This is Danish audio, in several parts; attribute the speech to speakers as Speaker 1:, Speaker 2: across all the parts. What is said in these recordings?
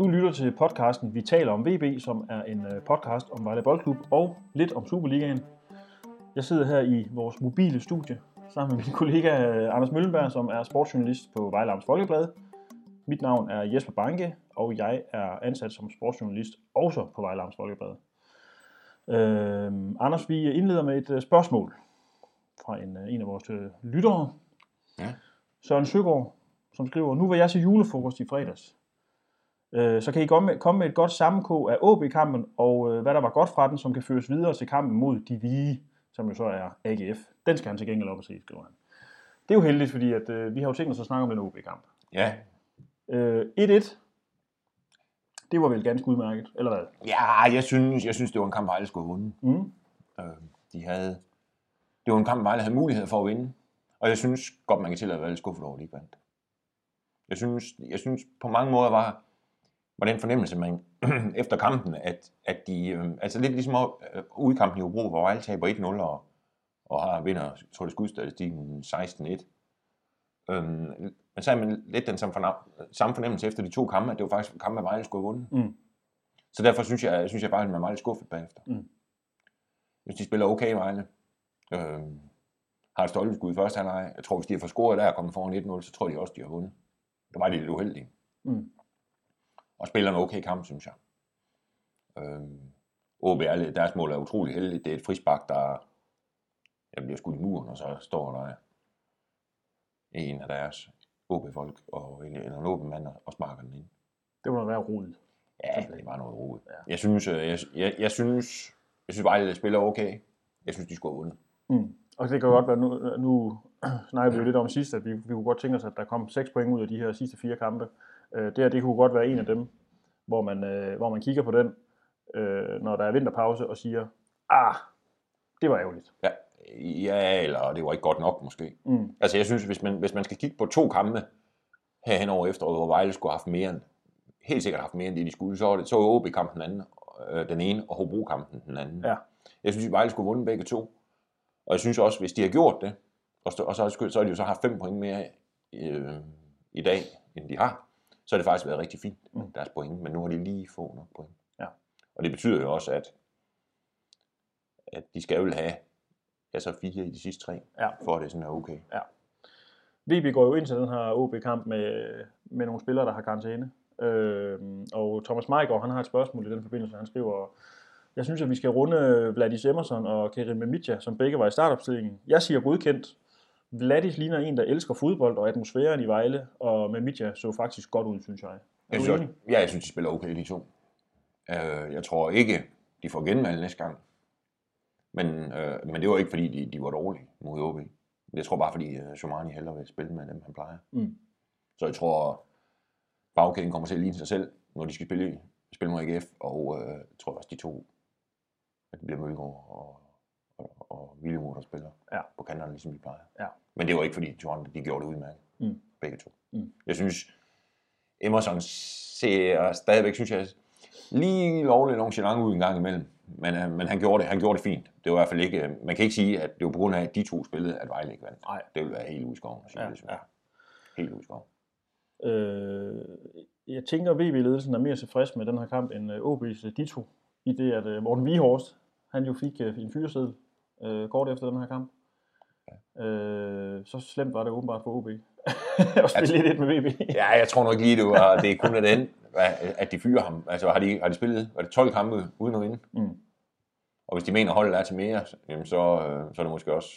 Speaker 1: Du lytter til podcasten Vi taler om VB, som er en øh, podcast om Vejle Boldklub og lidt om Superligaen. Jeg sidder her i vores mobile studie sammen med min kollega øh, Anders Møllenberg, som er sportsjournalist på Vejle Amts Folkeblad. Mit navn er Jesper Banke, og jeg er ansat som sportsjournalist også på Vejle Amts Folkeblad. Øh, Anders, vi indleder med et øh, spørgsmål fra en, en af vores lyttere.
Speaker 2: Ja.
Speaker 1: Søren Søgaard, som skriver, nu var jeg til julefrokost i fredags. Øh, så kan I komme med, et godt sammenkog af AB-kampen, og øh, hvad der var godt fra den, som kan føres videre til kampen mod de hvide, som jo så er AGF. Den skal han til gengæld op og se, skriver han. Det er jo heldigt, fordi at, øh, vi har jo tænkt os at snakke om den OB-kamp.
Speaker 2: Ja,
Speaker 1: Øh, 1-1, det var vel ganske udmærket, eller hvad?
Speaker 2: ja jeg, synes, jeg synes, det var en kamp, Vejle skulle have vundet.
Speaker 1: Mm.
Speaker 2: Øh, de havde, det var en kamp, Vejle havde mulighed for at vinde. Og jeg synes godt, man kan tillade at være lidt skuffet over, at de ikke vandt. Jeg synes, jeg synes på mange måder var, var den fornemmelse, man efter kampen, at, at de, øh, altså lidt ligesom øh, ude i Hobro, hvor Vejle taber 1-0 og, og har vinder, jeg tror det skudstatistikken 16-1. Øhm, men så er man lidt den samme, samme fornemmelse efter de to kampe, at det var faktisk en kamp, at Vejle skulle have vundet.
Speaker 1: Mm.
Speaker 2: Så derfor synes jeg, synes jeg faktisk, at man er meget skuffet bagefter.
Speaker 1: Mm.
Speaker 2: Hvis de spiller okay, Vejle, øh, har et stolpeskud i første halvleg. Jeg tror, hvis de har fået scoret der og kommet foran 1-0, så tror de også, de har vundet. Der var lidt uheldige.
Speaker 1: Mm.
Speaker 2: Og spiller en okay kamp, synes jeg. Øh, OB er deres mål er utrolig heldigt. Det er et frisbak, der jeg bliver skudt i muren, og så står der en af deres OB-folk og en, eller en åben mand og sparker den ind.
Speaker 1: Det må da være rodet.
Speaker 2: Ja, det var noget roligt.
Speaker 1: Ja.
Speaker 2: Jeg synes, øh, jeg, jeg, jeg synes, jeg synes Vejle spiller okay. Jeg synes, de skulle have vundet.
Speaker 1: Mm. Og det kan godt være, nu, nu snakker vi jo lidt om sidst, at vi, vi kunne godt tænke os, at der kom 6 point ud af de her sidste fire kampe. Øh, det her, det kunne godt være en af dem, hvor man, øh, hvor man kigger på den, øh, når der er vinterpause, og siger, ah, det var ærgerligt.
Speaker 2: Ja, ja eller det var ikke godt nok måske.
Speaker 1: Mm.
Speaker 2: Altså jeg synes, hvis man, hvis man skal kigge på to kampe herhen over efteråret, hvor Vejle skulle have haft mere end, helt sikkert haft mere end det, de skulle, så var det så OB-kampen den anden, øh, den ene, og Hobro-kampen den anden.
Speaker 1: Ja.
Speaker 2: Jeg synes, at Vejle skulle have vundet begge to. Og jeg synes også, hvis de har gjort det, og, så, og så, så har de jo så haft fem point mere øh, i dag, end de har, så har det faktisk været rigtig fint,
Speaker 1: Mm.
Speaker 2: deres point. Men nu har de lige få nok point.
Speaker 1: Ja.
Speaker 2: Og det betyder jo også, at, at de skal vel have altså fire i de sidste tre,
Speaker 1: Ja.
Speaker 2: for at det sådan er okay.
Speaker 1: VB går jo ind til den her OB-kamp med, med nogle spillere, der har karantæne. Øh, og Thomas Meigård, han har et spørgsmål i den forbindelse. Han skriver, jeg synes, at vi skal runde Vladis Emerson og Kerim Mimitja, som begge var i startopstillingen. Jeg siger godkendt. Vladis ligner en, der elsker fodbold og atmosfæren i Vejle, og Mimitja så faktisk godt ud, synes jeg. Er
Speaker 2: Jeg synes, også, ja, jeg synes, de spiller okay, de to. Øh, jeg tror ikke, de får genvalg næste gang. Men, øh, men det var ikke, fordi de, de var dårlige mod OB. Jeg tror bare, fordi uh, Somani hellere vil spille med dem, han plejer.
Speaker 1: Mm.
Speaker 2: Så jeg tror, bagkæden kommer til at ligne sig selv, når de skal spille, spille mod AGF. Og øh, jeg tror også, de to, at det bliver Mølgaard og, og, og der spiller
Speaker 1: Ja.
Speaker 2: på kanterne, ligesom de plejer.
Speaker 1: Ja.
Speaker 2: Men det var ikke, fordi de to andre, de gjorde det udmærket.
Speaker 1: Mm.
Speaker 2: Begge to.
Speaker 1: Mm.
Speaker 2: Jeg synes, Emerson ser stadigvæk, synes jeg, lige lovligt nonchalant ud en gang imellem. Men, øh, men han, gjorde det, han gjorde det fint. Det var i hvert fald ikke, øh, man kan ikke sige, at det var på grund af, at de to spillede, at Vejle ikke vandt.
Speaker 1: Nej.
Speaker 2: Det ville være helt ude i skoven at sige
Speaker 1: Ja,
Speaker 2: det,
Speaker 1: ja.
Speaker 2: Helt ude i skoven.
Speaker 1: Øh, jeg tænker, at VB-ledelsen er mere tilfreds med den her kamp end øh, OB's Dito, i det, at Morten Vihorst, han jo fik en fyreseddel øh, kort efter den her kamp. Øh, så slemt var det åbenbart for OB at spille lidt med VB.
Speaker 2: Ja, jeg tror nok ikke lige, det var, det er kun af den, at de fyrer ham. Altså har de, har de spillet, var det 12 kampe uden at vinde?
Speaker 1: Mm.
Speaker 2: Og hvis de mener, holdet er til mere, jamen så, øh, så er det måske også...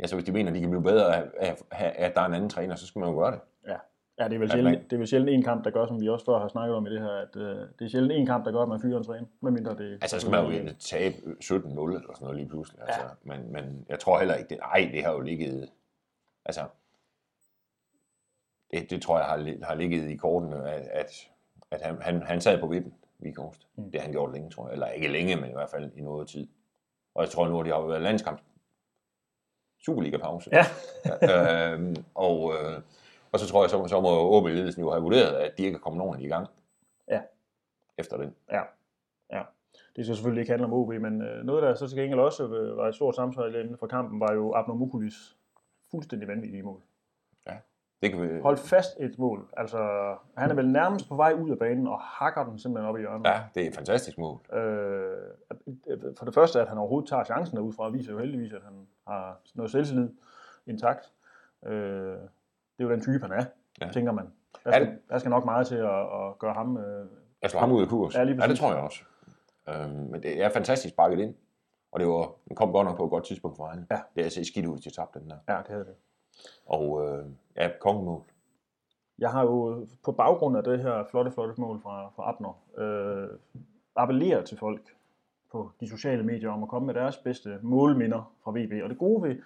Speaker 2: Ja, så hvis de mener, at de kan blive bedre af, af, af, at der er en anden træner, så skal man jo gøre det.
Speaker 1: Ja, det er vel sjældent, det er vel sjældent en kamp, der gør, som vi også før har snakket om i det her, at øh, det er sjældent en kamp, der gør, at man fyrer en træner, medmindre det
Speaker 2: Altså, så skal man jo ikke tabe 17-0 eller sådan noget lige pludselig. Altså, ja. men, men jeg tror heller ikke, det, ej, det har jo ligget, altså, det, det tror jeg har, har ligget i kortene, at, at, at han, han, han sad på vippen, Vikhorst.
Speaker 1: Mm.
Speaker 2: Det har han gjort længe, tror jeg. Eller ikke længe, men i hvert fald i noget tid. Og jeg tror nu, at de har været landskamp. Superliga-pause.
Speaker 1: Ja,
Speaker 2: øhm, og, øh, og så tror jeg, så, så må OB-ledelsen jo have vurderet, at de ikke er kommet ordentligt i gang.
Speaker 1: Ja.
Speaker 2: Efter den.
Speaker 1: ja, ja. Det skal selvfølgelig ikke handle om OB, men øh, noget, der så til gengæld også øh, var et stort samtale inden for kampen, var jo Abner Mukulis fuldstændig vanvittige mål.
Speaker 2: Ja. Det kan vi...
Speaker 1: Hold fast et mål. Altså, han er vel nærmest på vej ud af banen og hakker den simpelthen op i hjørnet.
Speaker 2: Ja, det er et fantastisk mål.
Speaker 1: Øh, for det første, at han overhovedet tager chancen derudfra, viser jo heldigvis, at han har noget selvtillid intakt. Øh, det er jo den type, han er,
Speaker 2: Ja.
Speaker 1: tænker man. Der
Speaker 2: Er
Speaker 1: skal,
Speaker 2: det-
Speaker 1: der skal nok meget til at, at gøre ham... Øh,
Speaker 2: Jeg slår ham ud af kurs.
Speaker 1: Ja,
Speaker 2: ja, det tror jeg også. Øhm, men det er fantastisk sparket ind. Og det var, den kom godt nok på et godt tidspunkt for hende.
Speaker 1: Ja.
Speaker 2: Det er altså skidt ud til tabte den der.
Speaker 1: ja, det havde det.
Speaker 2: Og øh, ja, kongemål.
Speaker 1: Jeg har jo på baggrund af det her flotte, flotte mål fra, fra Abner, øh, appelleret til folk på de sociale medier om at komme med deres bedste målminder fra VB. Og det gode ved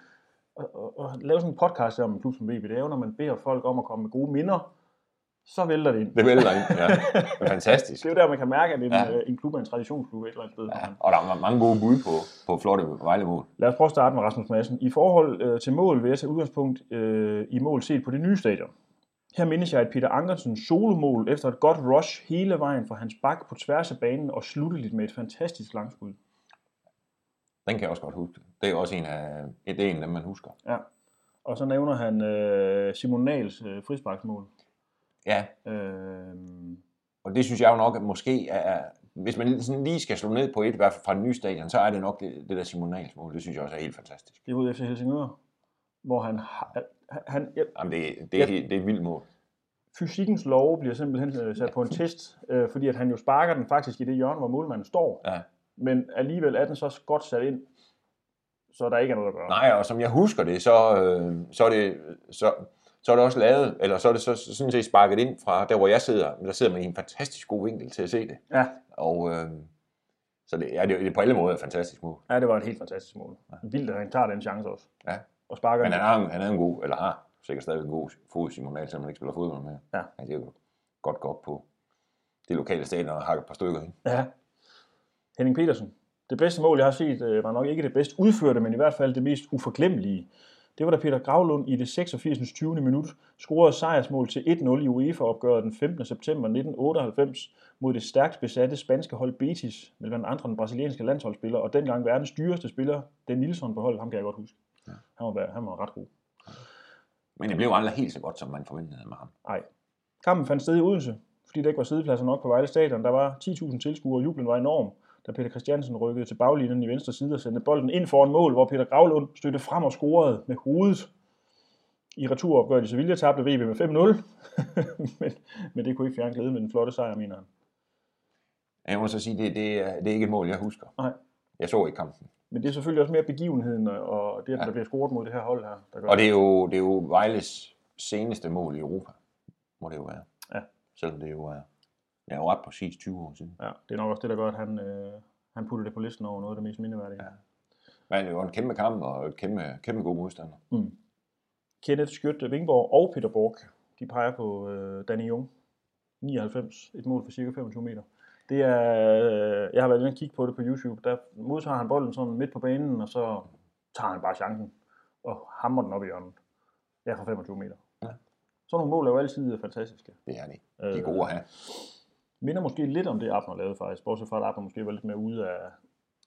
Speaker 1: at, at, at lave sådan en podcast om klub som VB, det er jo, når man beder folk om at komme med gode minder, så vælter det ind.
Speaker 2: Det vælter ind, ja. Det er fantastisk.
Speaker 1: Det er jo der, man kan mærke, at en,
Speaker 2: Ja.
Speaker 1: ja. en klub er en traditionsklub et eller andet sted.
Speaker 2: Ja, og der er mange gode bud på, på flotte Vejle-mål.
Speaker 1: Lad os prøve at starte med Rasmus Madsen. I forhold øh, til mål vil jeg tage udgangspunkt øh, i mål set på det nye stadion. Her mindes jeg et Peter Ankersen solomål efter et godt rush hele vejen fra hans bak på tværs af banen og slutteligt med et fantastisk langskud.
Speaker 2: Den kan jeg også godt huske. Det er også en af, det er en af dem, man husker.
Speaker 1: Ja. Og så nævner han øh, Simon Nahls øh, frisparksmål.
Speaker 2: Ja,
Speaker 1: Øh,
Speaker 2: og det synes jeg jo nok, at måske er, hvis man sådan lige skal slå ned på et, i hvert fald fra det nye stadion, så er det nok det, det der Simon Nahls mål. Det synes jeg også er helt fantastisk.
Speaker 1: det er mod FC Helsingør, hvor han, har- han, ja,
Speaker 2: Jamen, det, det, er, helt, det er et vildt mål.
Speaker 1: fysikkens lov bliver simpelthen øh, sat på en test, øh, fordi at han jo sparker den faktisk i det hjørne, hvor målmanden står.
Speaker 2: Ja.
Speaker 1: Men alligevel er den så godt sat ind, så der ikke er noget at gøre.
Speaker 2: Nej, og som jeg husker det, så, øh, så, er det, så, så er det også lavet, eller så er det så, så sådan set sparket ind fra der, hvor jeg sidder. Der sidder man i en fantastisk god vinkel til at se det.
Speaker 1: Ja,
Speaker 2: Og øh, så det, ja, det, det er på alle måder et fantastisk mål.
Speaker 1: ja, det var et helt fantastisk mål. Vildt, at han tager den chance også.
Speaker 2: Ja.
Speaker 1: Og sparker
Speaker 2: Men han har, han er en god, eller har sikkert stadig en god fod, Simon Dahl, selvom han ikke spiller fodbold mere.
Speaker 1: Ja.
Speaker 2: Han kan jo godt op på det lokale stadion og hakke et par stykker ind.
Speaker 1: Ja. Henning Petersen. Det bedste mål, jeg har set, øh, var nok ikke det bedst udførte, men i hvert fald det mest uforglemmelige. Det var da Peter Gravlund i det 86. 20. minut scorede sejrsmål til 1-0 i UEFA-opgøret den 15. september 1998 mod det stærkt besatte spanske hold Betis, med blandt andre den brasilianske landsholdsspiller, og dengang verdens dyreste spiller, Den Nilsson på holdet, ham kan jeg godt huske.
Speaker 2: Ja.
Speaker 1: Han, var, han var ret god.
Speaker 2: Men det blev aldrig helt så godt, som man forventede med ham.
Speaker 1: Nej. Kampen fandt sted i Odense, fordi der ikke var sædepladser nok på Vejle Stadion. Der var 10.000 tilskuere, og jublen var enorm, da Peter Christiansen rykkede til baglinjen i venstre side og sendte bolden ind foran mål, hvor Peter Gravlund støtte frem og scorede med hovedet. I returopgøret i Sevilla tabte VB med 5-0, men, men det kunne ikke fjerne glæden med den flotte sejr, mener han.
Speaker 2: Jeg må så sige, det, det, er, det er ikke et mål, jeg husker.
Speaker 1: Nej.
Speaker 2: Jeg så ikke kampen.
Speaker 1: Men det er selvfølgelig også mere begivenheden, og det, at
Speaker 2: Ja.
Speaker 1: der bliver scoret mod det her hold her, der gør
Speaker 2: Og det er jo, det er jo Vejles seneste mål i Europa, må det jo være.
Speaker 1: Ja.
Speaker 2: Selvom det jo er, det er jo ret præcis 20 år siden.
Speaker 1: Ja, det er nok også det, der gør, at han, øh, han putter det på listen over noget af det mest mindeværdige.
Speaker 2: Ja. Men det var en kæmpe kamp og et kæmpe, kæmpe god modstander.
Speaker 1: Mm. Kenneth Skjøtte Vingborg og Peter Borg, de peger på øh, Danny Jung. 99, et mål for cirka 25 meter. Det er, øh, jeg har været inde og kigge på det på YouTube, der modtager han bolden sådan midt på banen, og så tager han bare chancen og hammer den op i hjørnet. Ja, fra 25 meter.
Speaker 2: Ja.
Speaker 1: Sådan nogle mål er jo altid fantastiske.
Speaker 2: Det er det. De er gode at have.
Speaker 1: Minder måske lidt om det, Abner lavede faktisk, bortset fra, at Abner måske var lidt mere ude af...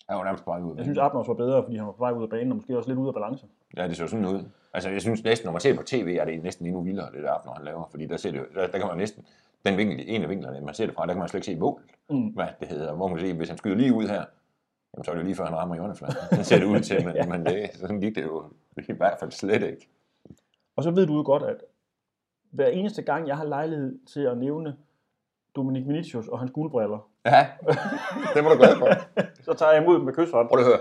Speaker 2: Han var nærmest på vej ud.
Speaker 1: Jeg synes, Abner var bedre, fordi han var på vej ud af banen, og måske også lidt ude af balance.
Speaker 2: Ja, det så sådan ud. Altså, jeg synes næsten, når man ser på tv, er det næsten endnu vildere, det der, når han laver. Fordi der, ser det, der, der kan man næsten, den vinkel, en af vinklerne, man ser det fra, der kan man slet ikke se målet.
Speaker 1: Mm.
Speaker 2: Hvad det hedder. Hvor man kan se, hvis han skyder lige ud her, jamen, så er det lige før, han rammer hjørnefladen. Det ser det ud til, men,
Speaker 1: Ja.
Speaker 2: men det, sådan gik det jo i hvert fald slet ikke.
Speaker 1: Og så ved du jo godt, at hver eneste gang, jeg har lejlighed til at nævne Dominik Vinicius og hans guldbriller,
Speaker 2: Ja, det var du glad for.
Speaker 1: så tager jeg imod dem med kysshånd.
Speaker 2: Prøv at høre.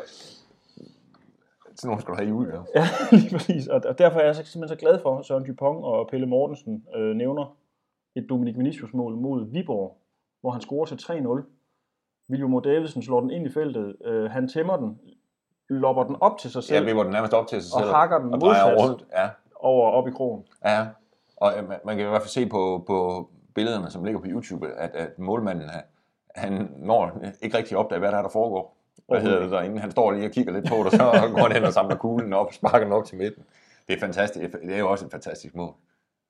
Speaker 2: Sådan nogle skal du have i julegave.
Speaker 1: Ja, lige præcis. Og og derfor er jeg simpelthen så glad for, at Søren Dupont og Pelle Mortensen øh, nævner et Dominik Vinicius-mål mod Viborg, hvor han scorer til 3-0. William Davidsen slår den ind i feltet. Øh, han tæmmer den, lopper den op til sig
Speaker 2: Ja,
Speaker 1: selv
Speaker 2: vi var den nærmest op til sig
Speaker 1: og
Speaker 2: selv.
Speaker 1: hakker den
Speaker 2: og
Speaker 1: modsat
Speaker 2: rundt. Ja,
Speaker 1: over op i krogen.
Speaker 2: ja. Og øh, man- man kan i hvert fald se på, på billederne, som ligger på YouTube, at, at målmanden, han- når ikke rigtig opdage, hvad der er, der foregår. Hvad hedder det derinde? Han står lige og kigger lidt på det, og så går han hen og samler kuglen op og sparker den op til midten. Det er fantastisk. Det er jo også et fantastisk mål.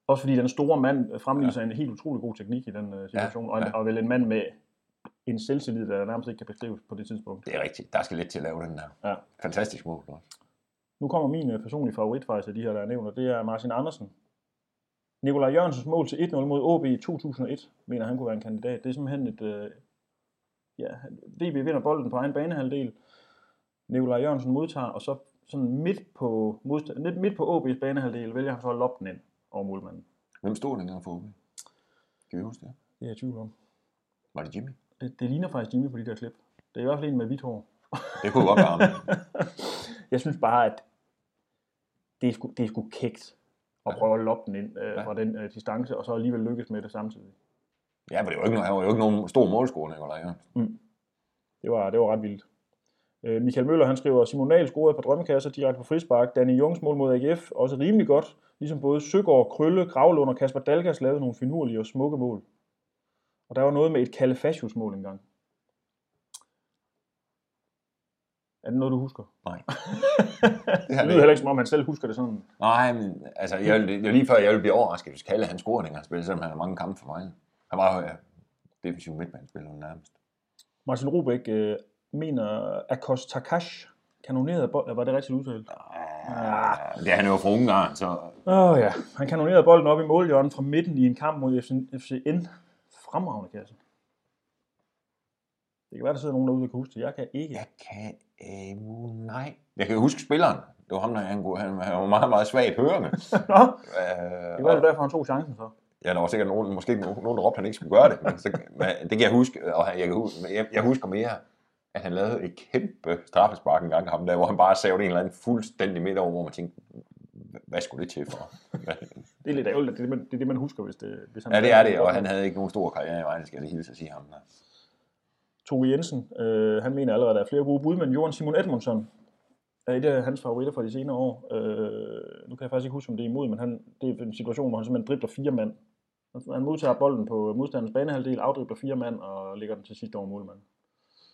Speaker 1: Også fordi den store mand fremviser ja. en helt utrolig god teknik i den uh, situation,
Speaker 2: Ja,
Speaker 1: ja.
Speaker 2: ja.
Speaker 1: Og, og vel en mand med en selvtillid, der nærmest ikke kan beskrives på det tidspunkt.
Speaker 2: Det er rigtigt. Der skal lidt til at lave den der.
Speaker 1: Ja.
Speaker 2: Fantastisk mål. også.
Speaker 1: Nu kommer min uh, personlige favorit faktisk af de her, der er nævnt, og det er Martin Andersen. Nikolaj Jørgensens mål til 1-0 mod OB i 2001, mener han kunne være en kandidat. Det er simpelthen et... Øh, ja, VB vinder bolden på egen banehalvdel. Nikolaj Jørgensen modtager, og så sådan midt på, modstand, midt, midt på OB's banehalvdel vælger han så at loppe den ind over målmanden.
Speaker 2: Hvem stod dengang for OB? Kan vi huske det?
Speaker 1: Det er jeg i tvivl om.
Speaker 2: Var det Jimmy?
Speaker 1: Det, det ligner faktisk Jimmy på de der klip. Det er i hvert fald en med hvidt hår.
Speaker 2: Det kunne godt være ham.
Speaker 1: Jeg synes bare, at det er sgu, det er sgu kægt at prøve at loppe den ind øh,
Speaker 2: Ja.
Speaker 1: fra den øh, distance, og så alligevel lykkes med det samtidig.
Speaker 2: Ja, for det var jo ikke, han var jo ikke nogen stor målscorer, Nikolaj Jørgensen.
Speaker 1: Det var, det var ret vildt. Øh, Michael Møller han skriver, Simon Dahl scorede på drømmekasser direkte på frispark. Danny Jungs mål mod AGF også rimelig godt, ligesom både Søgaard, Krølle, Gravlund og Kasper Dalgas lavede nogle finurlige og smukke mål. Og der var noget med et Kalefasius mål engang. Er det noget, du husker?
Speaker 2: Nej.
Speaker 1: Det lyder heller ikke, som om han selv husker det sådan.
Speaker 2: Nej, men altså, jeg, det var lige før, jeg ville blive overrasket, hvis Kalle han scorede han spillede, selvom han havde mange kampe for mig. Han var jo ja, defensiv midtbanespiller nærmest.
Speaker 1: Martin Rubæk øh, mener, Akos Takash kanonerede bolden. Var det rigtigt udtalt?
Speaker 2: Ja, det er han jo fra Ungarn, så
Speaker 1: Åh oh, ja, han kanonerede bolden op i målhjørnet fra midten i en kamp mod FC, FCN. Fremragende kasse. Det kan være, der sidder nogen derude, der kan huske det. Jeg kan ikke.
Speaker 2: jeg kan... Øh, nej. Jeg kan huske spilleren. Det var ham, der han, han, han var meget, meget svagt hørende.
Speaker 1: Nå,
Speaker 2: Øh,
Speaker 1: det var det derfor, han tog chancen så.
Speaker 2: Ja, der var sikkert nogen, måske nogen, der råbte, at han ikke skulle gøre det. Men, så, men det kan jeg huske, og jeg, kan huske, jeg, jeg husker mere, at han lavede et kæmpe straffespark en gang ham der, hvor han bare savede en eller anden fuldstændig midt over, hvor man tænkte, hvad skulle det til for?
Speaker 1: Det er lidt ærgerligt, det er det, man, det, er det, man husker, hvis, det, hvis han...
Speaker 2: ja, det er det, og han havde ikke nogen stor karriere i vejen, skal jeg lige hilse at sige ham der.
Speaker 1: Tove Jensen, øh, han mener allerede, at der er flere gode bud, men Johan Simon Edmundsson er et af hans favoritter fra de senere år. Øh, nu kan jeg faktisk ikke huske, om det er imod, men han, det er en situation, hvor han simpelthen dribler fire mand. Han modtager bolden på modstanders banehalvdel, afdribler fire mand og lægger den til sidst over målmanden.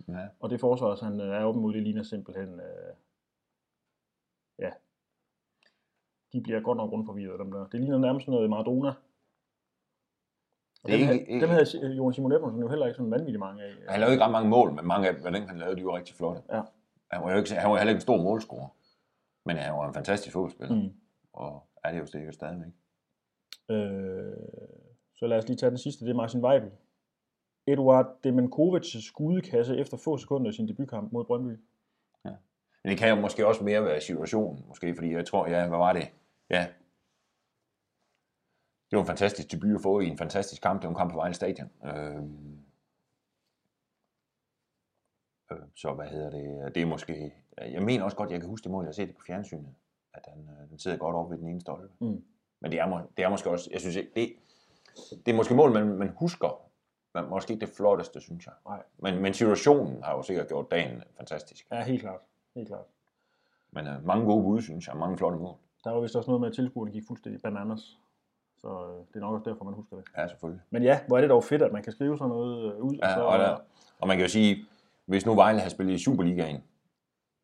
Speaker 2: Ja.
Speaker 1: Og det forsvar, han øh, er oppe mod, det ligner simpelthen, øh, ja, de bliver godt nok rundforvirret, dem der. Det ligner nærmest noget Maradona.
Speaker 2: Det er
Speaker 1: dem,
Speaker 2: ikke-
Speaker 1: havde, dem havde Johan Simon Edmundsen jo heller ikke sådan vanvittigt mange af.
Speaker 2: Han lavede ikke ret mange mål, men mange af dem, han lavede, de var rigtig flotte.
Speaker 1: Ja.
Speaker 2: Han var jo ikke, han var heller ikke en stor målscorer, men han var en fantastisk fodboldspiller, mm. Og er det jo sikkert stadigvæk.
Speaker 1: Øh, så lad os lige tage den sidste, det er Martin Weibel. Eduard Demenkovics skudekasse efter få sekunder i sin debutkamp mod Brøndby.
Speaker 2: Men det kan jo måske også mere være situationen, måske, fordi jeg tror, ja, hvad var det? Ja. Det var en fantastisk debut at få i en fantastisk kamp. Det var en kamp på Vejle Stadion. Øh, øh, så hvad hedder det? Det er måske... Jeg mener også godt, jeg kan huske det mål, jeg har set det på fjernsynet. At den, øh, den sidder godt oppe ved den ene stolpe.
Speaker 1: Mm.
Speaker 2: Men det er, det er måske også... Jeg synes ikke, det, det er måske mål, man, man husker. Men måske ikke det flotteste, synes jeg.
Speaker 1: Nej.
Speaker 2: Men, men situationen har jo sikkert gjort dagen fantastisk.
Speaker 1: Ja, helt klart. Helt klart.
Speaker 2: Men øh, mange gode bud, synes jeg. Mange flotte mål.
Speaker 1: Der var vist også noget med, at tilskuerne gik fuldstændig bananas. Så øh, det er nok også derfor, man husker det.
Speaker 2: Ja, selvfølgelig.
Speaker 1: Men ja, hvor er det dog fedt, at man kan skrive sådan noget øh, ud.
Speaker 2: Ja,
Speaker 1: så,
Speaker 2: og, der, og man kan jo sige, hvis nu Vejle har spillet i Superligaen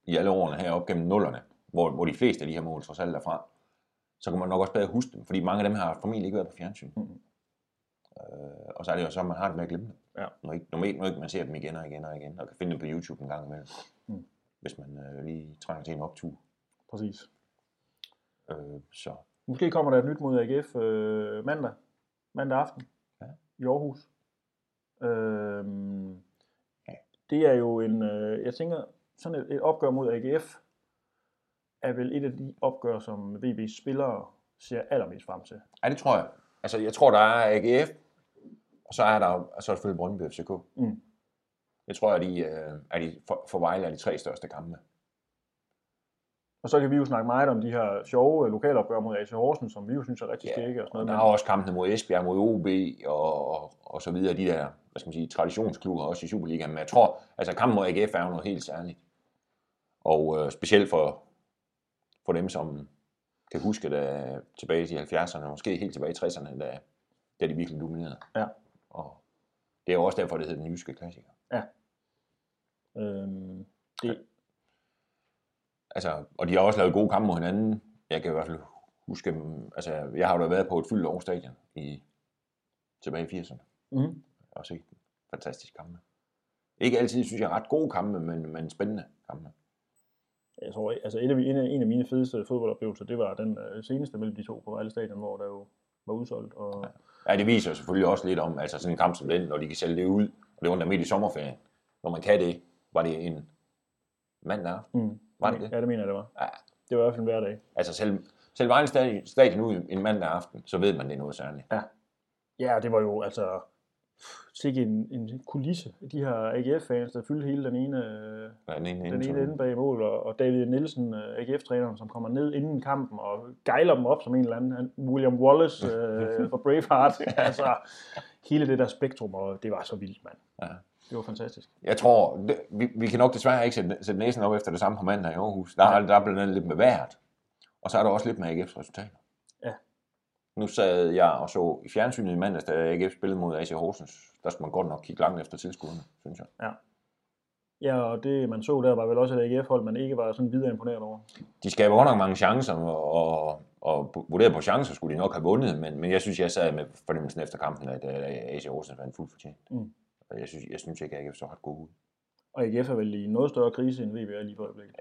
Speaker 2: i alle årene her op gennem nullerne, hvor, hvor de fleste af de her mål trods alt er fra, så kan man nok også bedre huske dem, fordi mange af dem har formentlig ikke været på fjernsyn.
Speaker 1: Mhm.
Speaker 2: Øh, og så er det jo så, at man har det med at glemme dem.
Speaker 1: Ja.
Speaker 2: Når ikke, normalt når ikke man ser dem igen og igen og igen, og kan finde dem på YouTube en gang imellem,
Speaker 1: Mhm.
Speaker 2: hvis man øh, lige trænger til en optur.
Speaker 1: Præcis.
Speaker 2: Øh, så
Speaker 1: Måske kommer der et nyt mod AGF øh, mandag. Mandag aften.
Speaker 2: Ja.
Speaker 1: I Aarhus.
Speaker 2: Ja.
Speaker 1: Det er jo en, øh, jeg tænker, sådan et, et opgør mod AGF er vel et af de opgør, som VB's spillere ser allermest frem til.
Speaker 2: Ja, det tror jeg. Altså, jeg tror, der er AGF, og så er der og så er der selvfølgelig Brøndby FCK.
Speaker 1: Mm.
Speaker 2: Jeg tror, at de, øh, er de for, for Vejle er de tre største kampe.
Speaker 1: Og så kan vi jo snakke meget om de her sjove øh, lokalopgør mod AC Horsens, som vi jo synes er rigtig
Speaker 2: Ja,
Speaker 1: skægge og sådan
Speaker 2: Og
Speaker 1: noget.
Speaker 2: der er også kampene mod Esbjerg, mod OB og, og, og så videre, de der, hvad skal man sige, traditionsklubber også i Superligaen. Men jeg tror, altså kampen mod AGF er jo noget helt særligt. Og øh, specielt for, for dem, som kan huske, da tilbage i 70'erne, måske helt tilbage i 60'erne, da, da de virkelig dominerede.
Speaker 1: Ja.
Speaker 2: Og det er jo også derfor, det hedder den jyske klassiker.
Speaker 1: Øhm, det,
Speaker 2: Altså, og de har også lavet gode kampe mod hinanden. Jeg kan i hvert fald huske. Altså, jeg har jo da været på et fyldt Aarhus Stadion i, tilbage i 80'erne.
Speaker 1: mm,
Speaker 2: Og set fantastisk kampe. Ikke altid, synes jeg, ret gode kampe, men, men spændende kampe.
Speaker 1: jeg tror, altså et af, en, af, en af mine fedeste fodboldoplevelser, det var den øh, seneste mellem de to på Vejle Stadion, hvor der jo var udsolgt. Og,
Speaker 2: Ja, det viser selvfølgelig også lidt om, altså sådan en kamp som den, når de kan sælge det ud, og det var der midt i sommerferien. Når man kan det, var det en mandag aften.
Speaker 1: mm,
Speaker 2: Var det det?
Speaker 1: Ja, det mener jeg, det var.
Speaker 2: Ja.
Speaker 1: Det var i hvert fald en hverdag.
Speaker 2: Altså selv, selv Vejle Stadion- Stadion ud en mandag aften, så ved man, det er noget særligt.
Speaker 1: Ja, det var jo altså sikke en, en kulisse. De her AGF-fans, der fyldte hele den ene,
Speaker 2: Ja, den ene,
Speaker 1: den ene ende bag mål, og, og David Nielsen, øh, AGF-træneren, som kommer ned inden kampen og gejler dem op som en eller anden William Wallace øh, fra Braveheart. altså, hele det der spektrum, og det var så vildt, mand.
Speaker 2: Ja.
Speaker 1: Det var fantastisk.
Speaker 2: Jeg tror, det, vi, vi kan nok desværre ikke sætte, sætte næsen op efter det samme på mandag i Aarhus. Der, er, der er blandt andet lidt med vejret, og så er der også lidt med AGF's resultater.
Speaker 1: Ja.
Speaker 2: Nu sad jeg og så i fjernsynet i mandags, da AGF spillede mod AC Horsens. Der skal man godt nok kigge langt efter tilskuerne, synes jeg.
Speaker 1: Ja, og det man så der var vel også et AGF-hold, man ikke var sådan videre imponeret over.
Speaker 2: De skaber godt nok mange chancer, og, og, og vurderet på chancer skulle de nok have vundet, men, men jeg synes, jeg sad med fornemmelsen efter kampen, at, at AC Horsens vandt fuldt fortjent.
Speaker 1: Mm.
Speaker 2: Og jeg synes, jeg synes ikke, at AGF så ret god ud.
Speaker 1: Og AGF er vel i noget større krise end VB er lige for øjeblikket.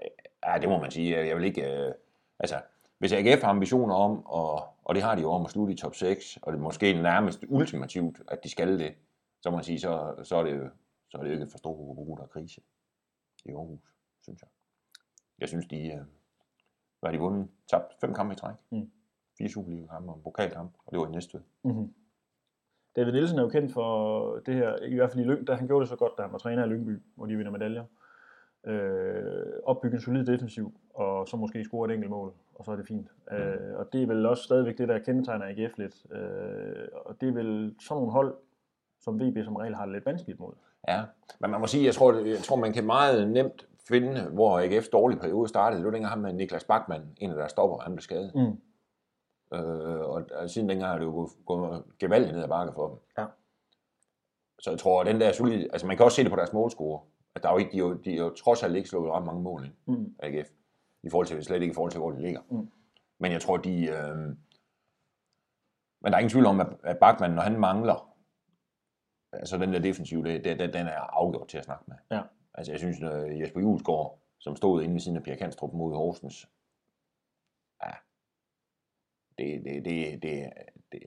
Speaker 2: Ja, det må man sige. Jeg vil ikke... Øh, altså, hvis AGF har ambitioner om, og, og det har de jo om at slutte i top 6, og det er måske nærmest ultimativt, at de skal det, så må man sige, så, så er det jo så er det jo ikke for stor brug, der er krise i Aarhus, synes jeg. Jeg synes, de... Øh, hvad har de vundet? Tabt fem kampe i træk.
Speaker 1: Mm.
Speaker 2: Fire Superliga-kampe og en pokalkamp, og det var i næste.
Speaker 1: Mm-hmm. David Nielsen er jo kendt for det her, i hvert fald i Lyng, da han gjorde det så godt, da han var træner i Lyngby, hvor de vinder medaljer. Øh, opbygge en solid defensiv, og så måske score et enkelt mål, og så er det fint. Mm. Øh, og det er vel også stadigvæk det, der kendetegner AGF lidt. Øh, og det er vel sådan nogle hold, som VB som regel har det lidt vanskeligt mod.
Speaker 2: Ja, men man må sige, jeg tror, jeg tror man kan meget nemt finde, hvor AGF's dårlige periode startede. Det var dengang ham med Niklas Bachmann, en af deres stopper, han blev skadet.
Speaker 1: Mm.
Speaker 2: Øh, og, og siden dengang har det jo gået gevaldigt ned ad bakke for dem.
Speaker 1: Ja.
Speaker 2: Så jeg tror, at den der solide, altså man kan også se det på deres målscore, at der er jo ikke, de, er jo, de er jo trods alt ikke slået ret mange mål ind,
Speaker 1: Mm.
Speaker 2: AGF, i forhold til, slet ikke i forhold til, hvor de ligger.
Speaker 1: Mm.
Speaker 2: Men jeg tror, de, øh, men der er ingen tvivl om, at, Bachmann, når han mangler, altså den der defensiv, det, det, den, den er afgjort til at snakke med.
Speaker 1: Ja.
Speaker 2: Altså jeg synes, at Jesper Julesgaard, som stod inde ved siden af Pia Kanstrup mod Horsens, ja, det, det, det, det, det,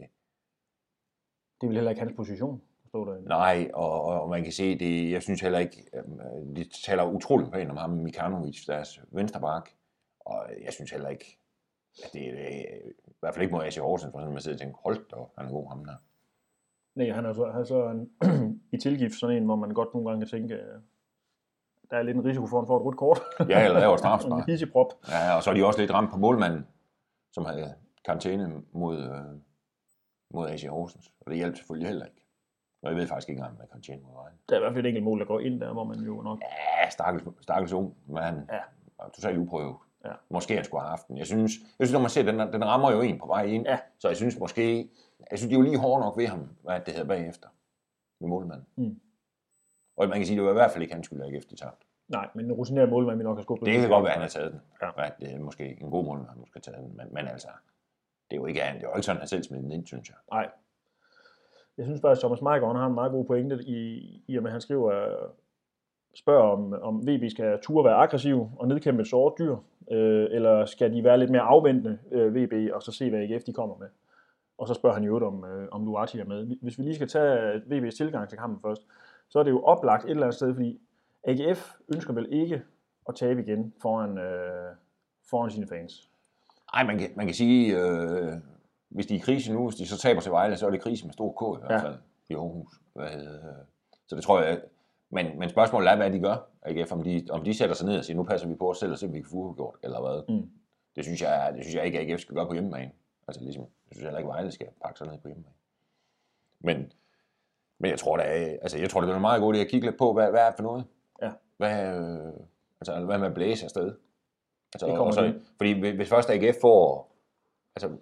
Speaker 1: Det er vel heller ikke hans position, stod der.
Speaker 2: Nej, og, og man kan se, det, jeg synes heller ikke, øh, de taler utroligt pænt om ham, Mikanovic, deres venstreback, og jeg synes heller ikke, at det, det i hvert fald ikke mod AC Horsens, for sådan man sidder og tænker, hold da, han er god ham der.
Speaker 1: Nej, han er så, han er så en, i tilgift sådan en, hvor man godt nogle gange kan tænke, øh, der er lidt en risiko for, at han får et rødt kort.
Speaker 2: Ja, eller laver et
Speaker 1: en
Speaker 2: strafspark.
Speaker 1: hissig prop.
Speaker 2: Ja, og så er de også lidt ramt på målmanden, som havde karantæne mod, øh, mod AC Horsens, og det hjalp selvfølgelig heller ikke. Og jeg ved faktisk ikke engang, om der er karantæne mod Vejle.
Speaker 1: Der er i hvert fald et enkelt mål, der går ind der, hvor man jo nok...
Speaker 2: Ja, stakkels, stakkels ung, men han
Speaker 1: Ja.
Speaker 2: var totalt uprøvet.
Speaker 1: Ja.
Speaker 2: Måske han skulle have haft den. Jeg synes, jeg synes når man ser, den, den rammer jo en på vej ind.
Speaker 1: Ja.
Speaker 2: Så jeg synes måske, jeg synes, de er jo lige hårde nok ved ham, hvad det hedder bagefter. Med målmanden.
Speaker 1: Mm.
Speaker 2: Og man kan sige, det var i hvert fald ikke hans skyld, at AGF de tabte.
Speaker 1: Nej, men en rutineret målmand, vi nok har skubbet.
Speaker 2: Det kan godt være, at han har taget den.
Speaker 1: Ja.
Speaker 2: At det er måske en god målmand, han måske har taget den. Men, men altså, det er jo ikke, det er jo ikke sådan, han selv smidt den ind, synes jeg.
Speaker 1: Nej. Jeg synes faktisk, at Thomas Meigård har en meget god pointe i, i og med, at han skriver, spørger om, om VB skal turde være aggressiv og nedkæmpe et såret dyr, øh, eller skal de være lidt mere afventende, øh, VB, og så se, hvad AGF de kommer med. Og så spørger han jo om, øh, om Luati er med. Hvis vi lige skal tage VB's tilgang til kampen først, så er det jo oplagt et eller andet sted, fordi AGF ønsker vel ikke at tabe igen foran, øh, foran sine fans.
Speaker 2: Nej, man kan, man kan sige, øh, hvis de er i krise nu, hvis de så taber til Vejle, så er det krise med stor K i hvert
Speaker 1: Ja.
Speaker 2: fald i Aarhus. Hvad, hedder, så det tror jeg, men, men spørgsmålet er, hvad de gør, AGF, om de, om de sætter sig ned og siger, nu passer vi på os selv og ser, om vi kan få gjort, eller hvad.
Speaker 1: Mm.
Speaker 2: Det, synes jeg, det synes jeg ikke, at AGF skal gøre på hjemmebane. Altså ligesom, jeg synes heller ikke, Vejle skal pakke sig ned på hjemmebane. Men, men jeg tror, der er, altså, jeg tror, det er meget god idé at kigge lidt på, hvad, hvad er det for noget?
Speaker 1: Ja.
Speaker 2: Hvad, øh, altså, hvad med at blæse afsted? Altså,
Speaker 1: Det kommer
Speaker 2: og så,
Speaker 1: de.
Speaker 2: fordi hvis- først AGF får, altså,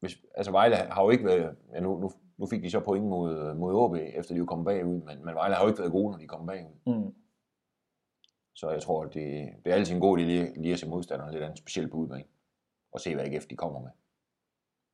Speaker 2: hvis, altså Vejle har jo ikke været, ja, nu, nu, nu fik de så point mod, mod OB, efter de jo kom bagud, men, men Vejle har jo ikke været gode, når de kom bagud.
Speaker 1: Mm.
Speaker 2: Så jeg tror, at det, det er altid en god idé lige, lige at se modstanderne lidt andet, specielt på udebane, og se, hvad AGF de kommer med.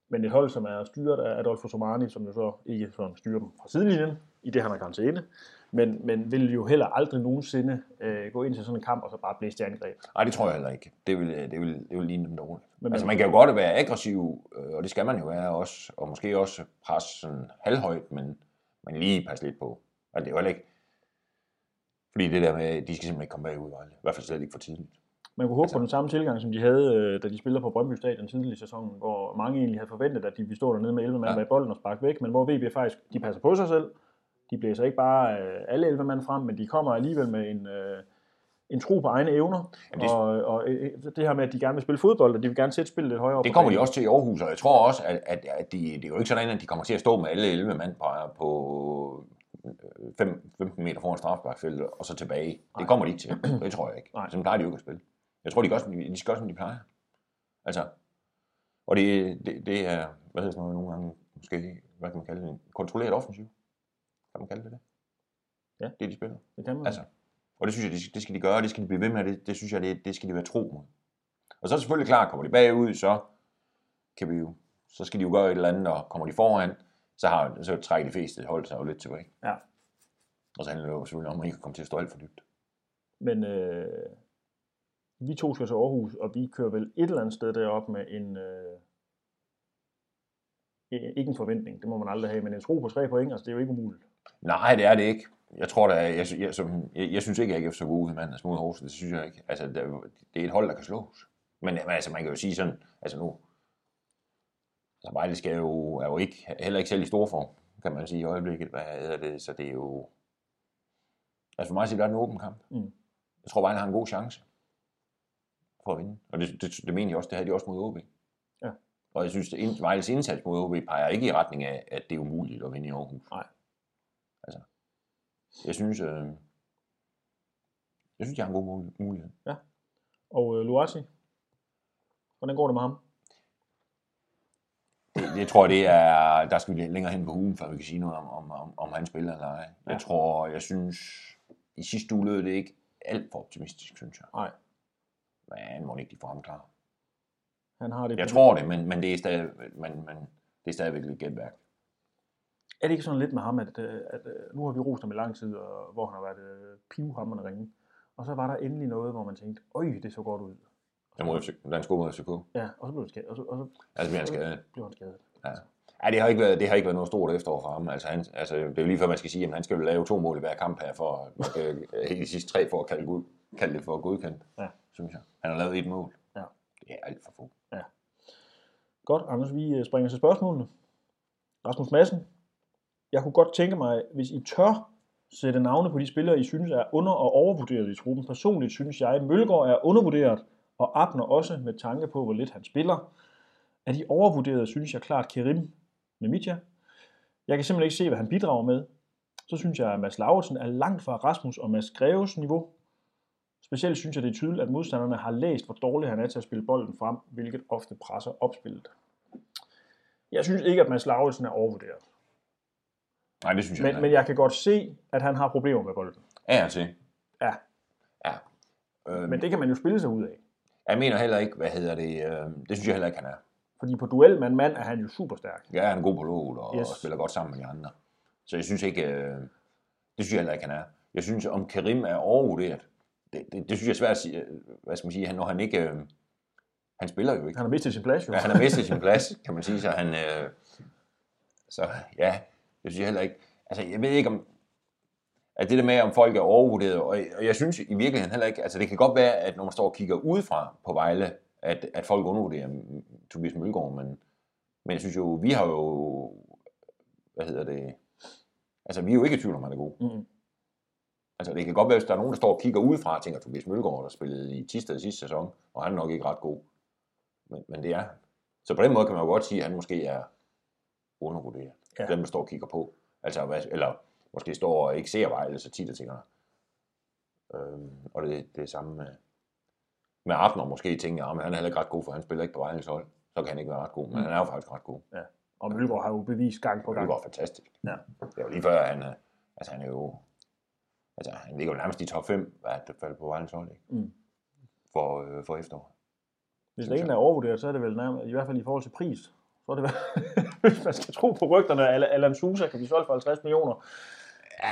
Speaker 1: Men et hold, som er styret af Adolfo Somani, som jo så ikke sådan styrer dem fra sidelinjen, i det han har karantæne, men, men vil jo heller aldrig nogensinde øh, gå ind til sådan en kamp og så bare blæse til angreb.
Speaker 2: Nej, det tror jeg heller ikke. Det vil, det vil, det vil ligne dem dårligt.
Speaker 1: Men-
Speaker 2: altså, man kan jo godt være aggressiv, øh, og det skal man jo være også, og måske også presse sådan halvhøjt, men, men lige passe lidt på. Og det er jo heller ikke, fordi det der med, de skal simpelthen ikke komme bagud, i hvert fald slet ikke for tidligt.
Speaker 1: Man kunne håbe altså, på den samme tilgang, som de havde, øh, da de spillede på Brøndby Stadion tidligere i sæsonen, hvor mange egentlig havde forventet, at de ville stå dernede med 11 mand
Speaker 2: Ja.
Speaker 1: bag bolden og sparke væk, men hvor VB faktisk, de passer på sig selv. De blæser ikke bare øh, alle 11 mand frem, men de kommer alligevel med en, øh, en tro på egne evner.
Speaker 2: Jamen, det-
Speaker 1: og, og øh, det her med, at de gerne vil spille fodbold, og de vil gerne sætte spillet lidt højere op.
Speaker 2: Det kommer de også til i Aarhus, og jeg tror også, at, at, at de, det er jo ikke sådan, at de kommer til at stå med alle 11 mand på, på øh, fem- 15 meter foran strafbakfeltet, og så tilbage.
Speaker 1: Nej.
Speaker 2: Det kommer de ikke til. Det tror jeg ikke.
Speaker 1: Nej.
Speaker 2: Sådan plejer de jo ikke at spille. Jeg tror, de, gør, som de, de skal gøre, som de plejer. Altså, og det, det, det er, hvad hedder sådan noget nogle gange, måske, hvad kan man kalde det, en kontrolleret offensiv. Kan man kalde det det?
Speaker 1: Ja.
Speaker 2: Det, de spiller.
Speaker 1: Det kan man.
Speaker 2: Altså, og det synes jeg, det, det skal de gøre, det skal de blive ved med, det, det synes jeg, det, det skal de være tro mod. Og så er det selvfølgelig klart, kommer de bagud, så kan vi jo, så skal de jo gøre et eller andet, og kommer de foran, så, har, så trækker de fleste hold sig jo lidt tilbage.
Speaker 1: Ja.
Speaker 2: Og så handler det jo selvfølgelig om, at man ikke kommer til at stå alt for dybt.
Speaker 1: Men øh, vi to skal til Aarhus, og vi kører vel et eller andet sted derop med en... Øh, ikke en forventning, det må man aldrig have, men en tro på tre point, altså det er jo ikke umuligt.
Speaker 2: Nej, det er det ikke. Jeg tror da, jeg, jeg, som, jeg, jeg synes ikke, at AGF så god ud i mandags mod Aarhus. Det synes jeg ikke. Altså, det, er- det er et hold, der kan slås. Men, men altså, man kan jo sige sådan, altså nu, altså Vejle skal jo, er jo ikke, heller ikke selv i stor form, kan man sige i øjeblikket. Hvad er det? Så det er jo, altså for mig siger det er en åben kamp.
Speaker 1: Mm.
Speaker 2: Jeg tror, Vejle har en god chance for at vinde. Og det, det, det mener jeg også, det havde de også mod OB.
Speaker 1: Ja.
Speaker 2: Og jeg synes, at Vejles indsats mod OB peger ikke i retning af, at det er umuligt at vinde i Aarhus.
Speaker 1: Nej.
Speaker 2: Altså, jeg synes, øh, jeg synes, jeg har en god mul- mulighed.
Speaker 1: Og øh, Luati, hvordan går det med ham?
Speaker 2: Det, det tror jeg, det er, der skal vi længere hen på ugen, før vi kan sige noget om, om, om, om han spiller eller ej. Jeg
Speaker 1: Ja.
Speaker 2: tror, jeg synes, i sidste uge lød det ikke alt for optimistisk, synes jeg.
Speaker 1: Nej,
Speaker 2: Men må ikke de få ham klar.
Speaker 1: han har det.
Speaker 2: Jeg tror det, men, men, det, er stadig, men, men det er stadigvæk lidt gætværk.
Speaker 1: Er det ikke sådan lidt med ham, at, øh, at øh, nu har vi rost ham i lang tid, og, hvor han har været øh, pivhammerne ringe, og så var der endelig noget, hvor man tænkte, øj, det så godt ud.
Speaker 2: Der må FCK, skole mod FCK.
Speaker 1: Ja, og så blev han skadet, og så, og så
Speaker 2: Altså, bliver han skadet.
Speaker 1: blev han skadet.
Speaker 2: Ja. Ja, det har ikke været, det har ikke været noget stort efterår for ham. Altså, han, altså, det er jo lige før, man skal sige, at han skal lave to mål i hver kamp her, for kan, helt de sidste tre for at kalde, god, kalde det for godkendt,
Speaker 1: Ja.
Speaker 2: synes jeg. Han har lavet et mål.
Speaker 1: Ja.
Speaker 2: Det er alt for få.
Speaker 1: Godt, Anders, vi øh, springer til spørgsmålene. Rasmus Madsen, jeg kunne godt tænke mig, hvis I tør sætte navne på de spillere, I synes er under- og overvurderet i truppen. Personligt synes jeg, Mølgaard er undervurderet, og Abner også med tanke på, hvor lidt han spiller. Af de overvurderede synes jeg klart Kerim med Mitja. Jeg kan simpelthen ikke se, hvad han bidrager med. Så synes jeg, at Mads Lauritsen er langt fra Rasmus og Mads Greves niveau. Specielt synes jeg, det er tydeligt, at modstanderne har læst, hvor dårlig han er til at spille bolden frem, hvilket ofte presser opspillet. Jeg synes ikke, at Mads Lauritsen er overvurderet.
Speaker 2: Nej, det synes jeg
Speaker 1: Men,
Speaker 2: heller
Speaker 1: men
Speaker 2: ikke.
Speaker 1: jeg kan godt se, at han har problemer med bolden.
Speaker 2: Af og til.
Speaker 1: Ja,
Speaker 2: Ja. Øhm,
Speaker 1: men det kan man jo spille sig ud af.
Speaker 2: Jeg mener heller ikke, hvad hedder det, øh, det synes jeg heller ikke, han er.
Speaker 1: Fordi på duel mand-mand er han jo super stærk.
Speaker 2: Jeg er en god pilot og,
Speaker 1: Yes.
Speaker 2: og spiller godt sammen med de andre. Så jeg synes ikke, øh, det synes jeg heller ikke, han er. Jeg synes, om Karim er overvurderet, det, det, det synes jeg er svært at sige, øh, hvad skal man sige, han, når han ikke, øh, han spiller jo ikke.
Speaker 1: Han har mistet sin plads jo.
Speaker 2: Ja, han har mistet sin plads, kan man sige, så han, øh, så ja, det synes jeg heller ikke. Altså, jeg ved ikke om, at det der med, om folk er overvurderet, og, og jeg synes i virkeligheden heller ikke, altså det kan godt være, at når man står og kigger udefra på Vejle, at, at folk undervurderer Tobias Mølgaard, men, men jeg synes jo, vi har jo, hvad hedder det, altså vi er jo ikke i tvivl om, at han er god.
Speaker 1: Mm.
Speaker 2: Altså det kan godt være, hvis der er nogen, der står og kigger udefra og tænker, Tobias Mølgaard, der spillede i Tisted sidste sæson, og han er nok ikke ret god. Men, men det er han. Så på den måde kan man jo godt sige, at han måske er undervurderet.
Speaker 1: Ja.
Speaker 2: Ja. Dem, der står og kigger på. Altså, hvad, eller måske står og ikke ser Vejle så tit og tænker, øhm, og det, det er samme med, med Abner måske tænker, at han er heller ikke ret god, for han spiller ikke på Vejles hold. Så kan han ikke være ret god, men
Speaker 1: Mm.
Speaker 2: han er jo faktisk ret god.
Speaker 1: Og Mølgaard har jo bevist gang på
Speaker 2: Det
Speaker 1: gang.
Speaker 2: går fantastisk.
Speaker 1: Ja.
Speaker 2: Det er jo lige før, han, er- altså han er jo, altså han ligger jo nærmest i top 5, hvad det falder på Vejles hold, ikke?
Speaker 1: Mm.
Speaker 2: For, øh, for efterår.
Speaker 1: Hvis er en, der er overvurderet, så er det vel nærmest, i hvert fald i forhold til pris, Så er det, hvis man skal tro på rygterne, Al- Alan Sousa kan blive solgt for 50 millioner.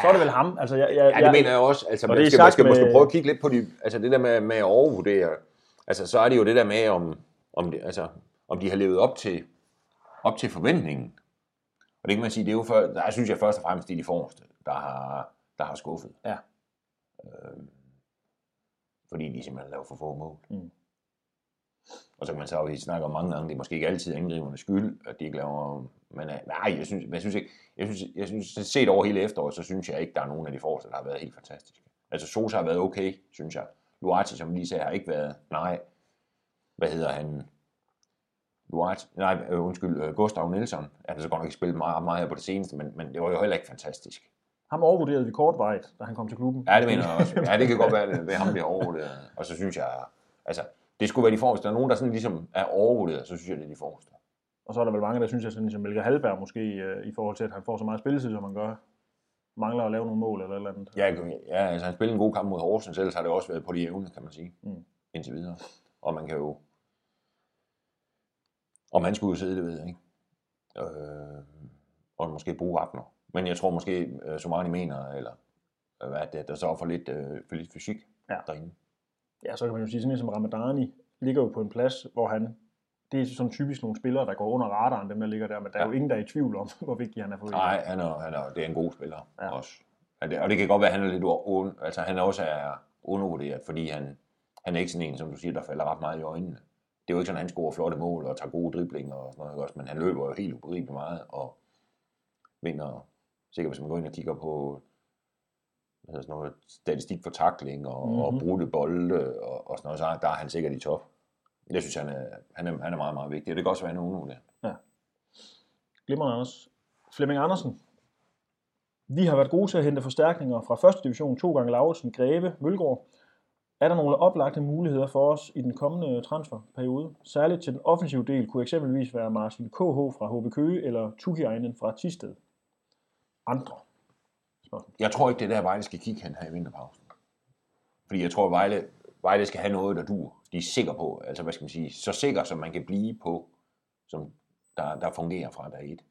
Speaker 1: Så er det vel ham. Altså, jeg, jeg,
Speaker 2: Ja, det mener jeg også. Altså, man
Speaker 1: det
Speaker 2: skal, man skal måske
Speaker 1: med-
Speaker 2: prøve at kigge lidt på de, altså det der med, med at overvurdere. Altså, så er det jo det der med, om, om, det, altså, om de har levet op til, op til forventningen. Og det kan man sige, det er jo for, der synes jeg først og fremmest, det er de forreste, der har, der har skuffet.
Speaker 1: Ja.
Speaker 2: Øhm, fordi de simpelthen laver for få mål.
Speaker 1: Mm.
Speaker 2: Og så kan man så også snakke om mange gange, det er måske ikke altid angribernes skyld, at de ikke laver... Men øh, nej, jeg synes, jeg synes ikke... Jeg synes, jeg synes, set over hele efteråret, så synes jeg ikke, der er nogen af de forreste, der har været helt fantastiske. Altså Sosa har været okay, synes jeg. Luati, som lige sagde, har ikke været... Nej. Hvad hedder han? Luati, nej, øh, undskyld, øh, Gustav Nielsen. Han har så godt nok ikke spillet meget, meget her på det seneste, men, men det var jo heller ikke fantastisk.
Speaker 1: Ham overvurderede vi kortvarigt, da han kom til klubben.
Speaker 2: Ja, det mener jeg også. Ja, det kan godt være, at ham, der er overvurderet. Og så synes jeg, altså, det skulle være de forreste. Der er nogen, der sådan ligesom er overvurderet, så synes jeg, det er de forreste.
Speaker 1: Og så er der vel mange, der synes, at sådan som Melker Halberg måske, øh, i forhold til, at han får så meget spilletid, som han gør, mangler at lave nogle mål eller et eller andet.
Speaker 2: Ja, ja altså, han spillede en god kamp mod Horsens, ellers har det også været på de evne, kan man sige,
Speaker 1: Mm.
Speaker 2: indtil videre. Og man kan jo... Om han skulle jo sidde, det ved jeg ikke. Øh, og måske bruge Wagner. Men jeg tror måske, uh, Somani mener, eller øh, hvad er det, der så er for lidt, uh, for lidt fysik
Speaker 1: Ja.
Speaker 2: derinde.
Speaker 1: Ja, så kan man jo sige, sådan en som Ramadani ligger jo på en plads, hvor han, det er sådan typisk nogle spillere, der går under radaren, dem der ligger der, men der er
Speaker 2: Ja.
Speaker 1: jo ingen, der er i tvivl om, hvor vigtig han er for
Speaker 2: Nej, han er, han er, det er en god spiller
Speaker 1: Ja.
Speaker 2: også. Og det, og det kan godt være, at han er lidt un, altså han også er undervurderet, fordi han, han er ikke sådan en, som du siger, der falder ret meget i øjnene. Det er jo ikke sådan, at han scorer flotte mål og tager gode driblinger og sådan noget, også? men han løber jo helt ubegribeligt meget og vinder, sikkert hvis man går ind og kigger på sådan noget, statistik for takling og, mm-hmm. og
Speaker 1: Mhm.
Speaker 2: brudte bolde og, og sådan noget, så der er han sikkert i top. Jeg synes, han er, han er, han er meget, meget vigtig, og det kan også være, at han er undervurderet.
Speaker 1: Glimrende Anders. Flemming Andersen. Vi har været gode til at hente forstærkninger fra første division to gange Lauritsen, Greve, Mølgaard. Er der nogle oplagte muligheder for os i den kommende transferperiode? Særligt til den offensive del kunne eksempelvis være Martin KH fra HB Køge eller Tukiainen fra Tisted. Andre?
Speaker 2: Jeg tror ikke, det er der, Vejle skal kigge hen her i vinterpausen. Fordi jeg tror, Vejle, Vejle skal have noget, der dur. De er sikre på, altså hvad skal man sige, så sikker, som man kan blive på, som der, der fungerer fra dag et.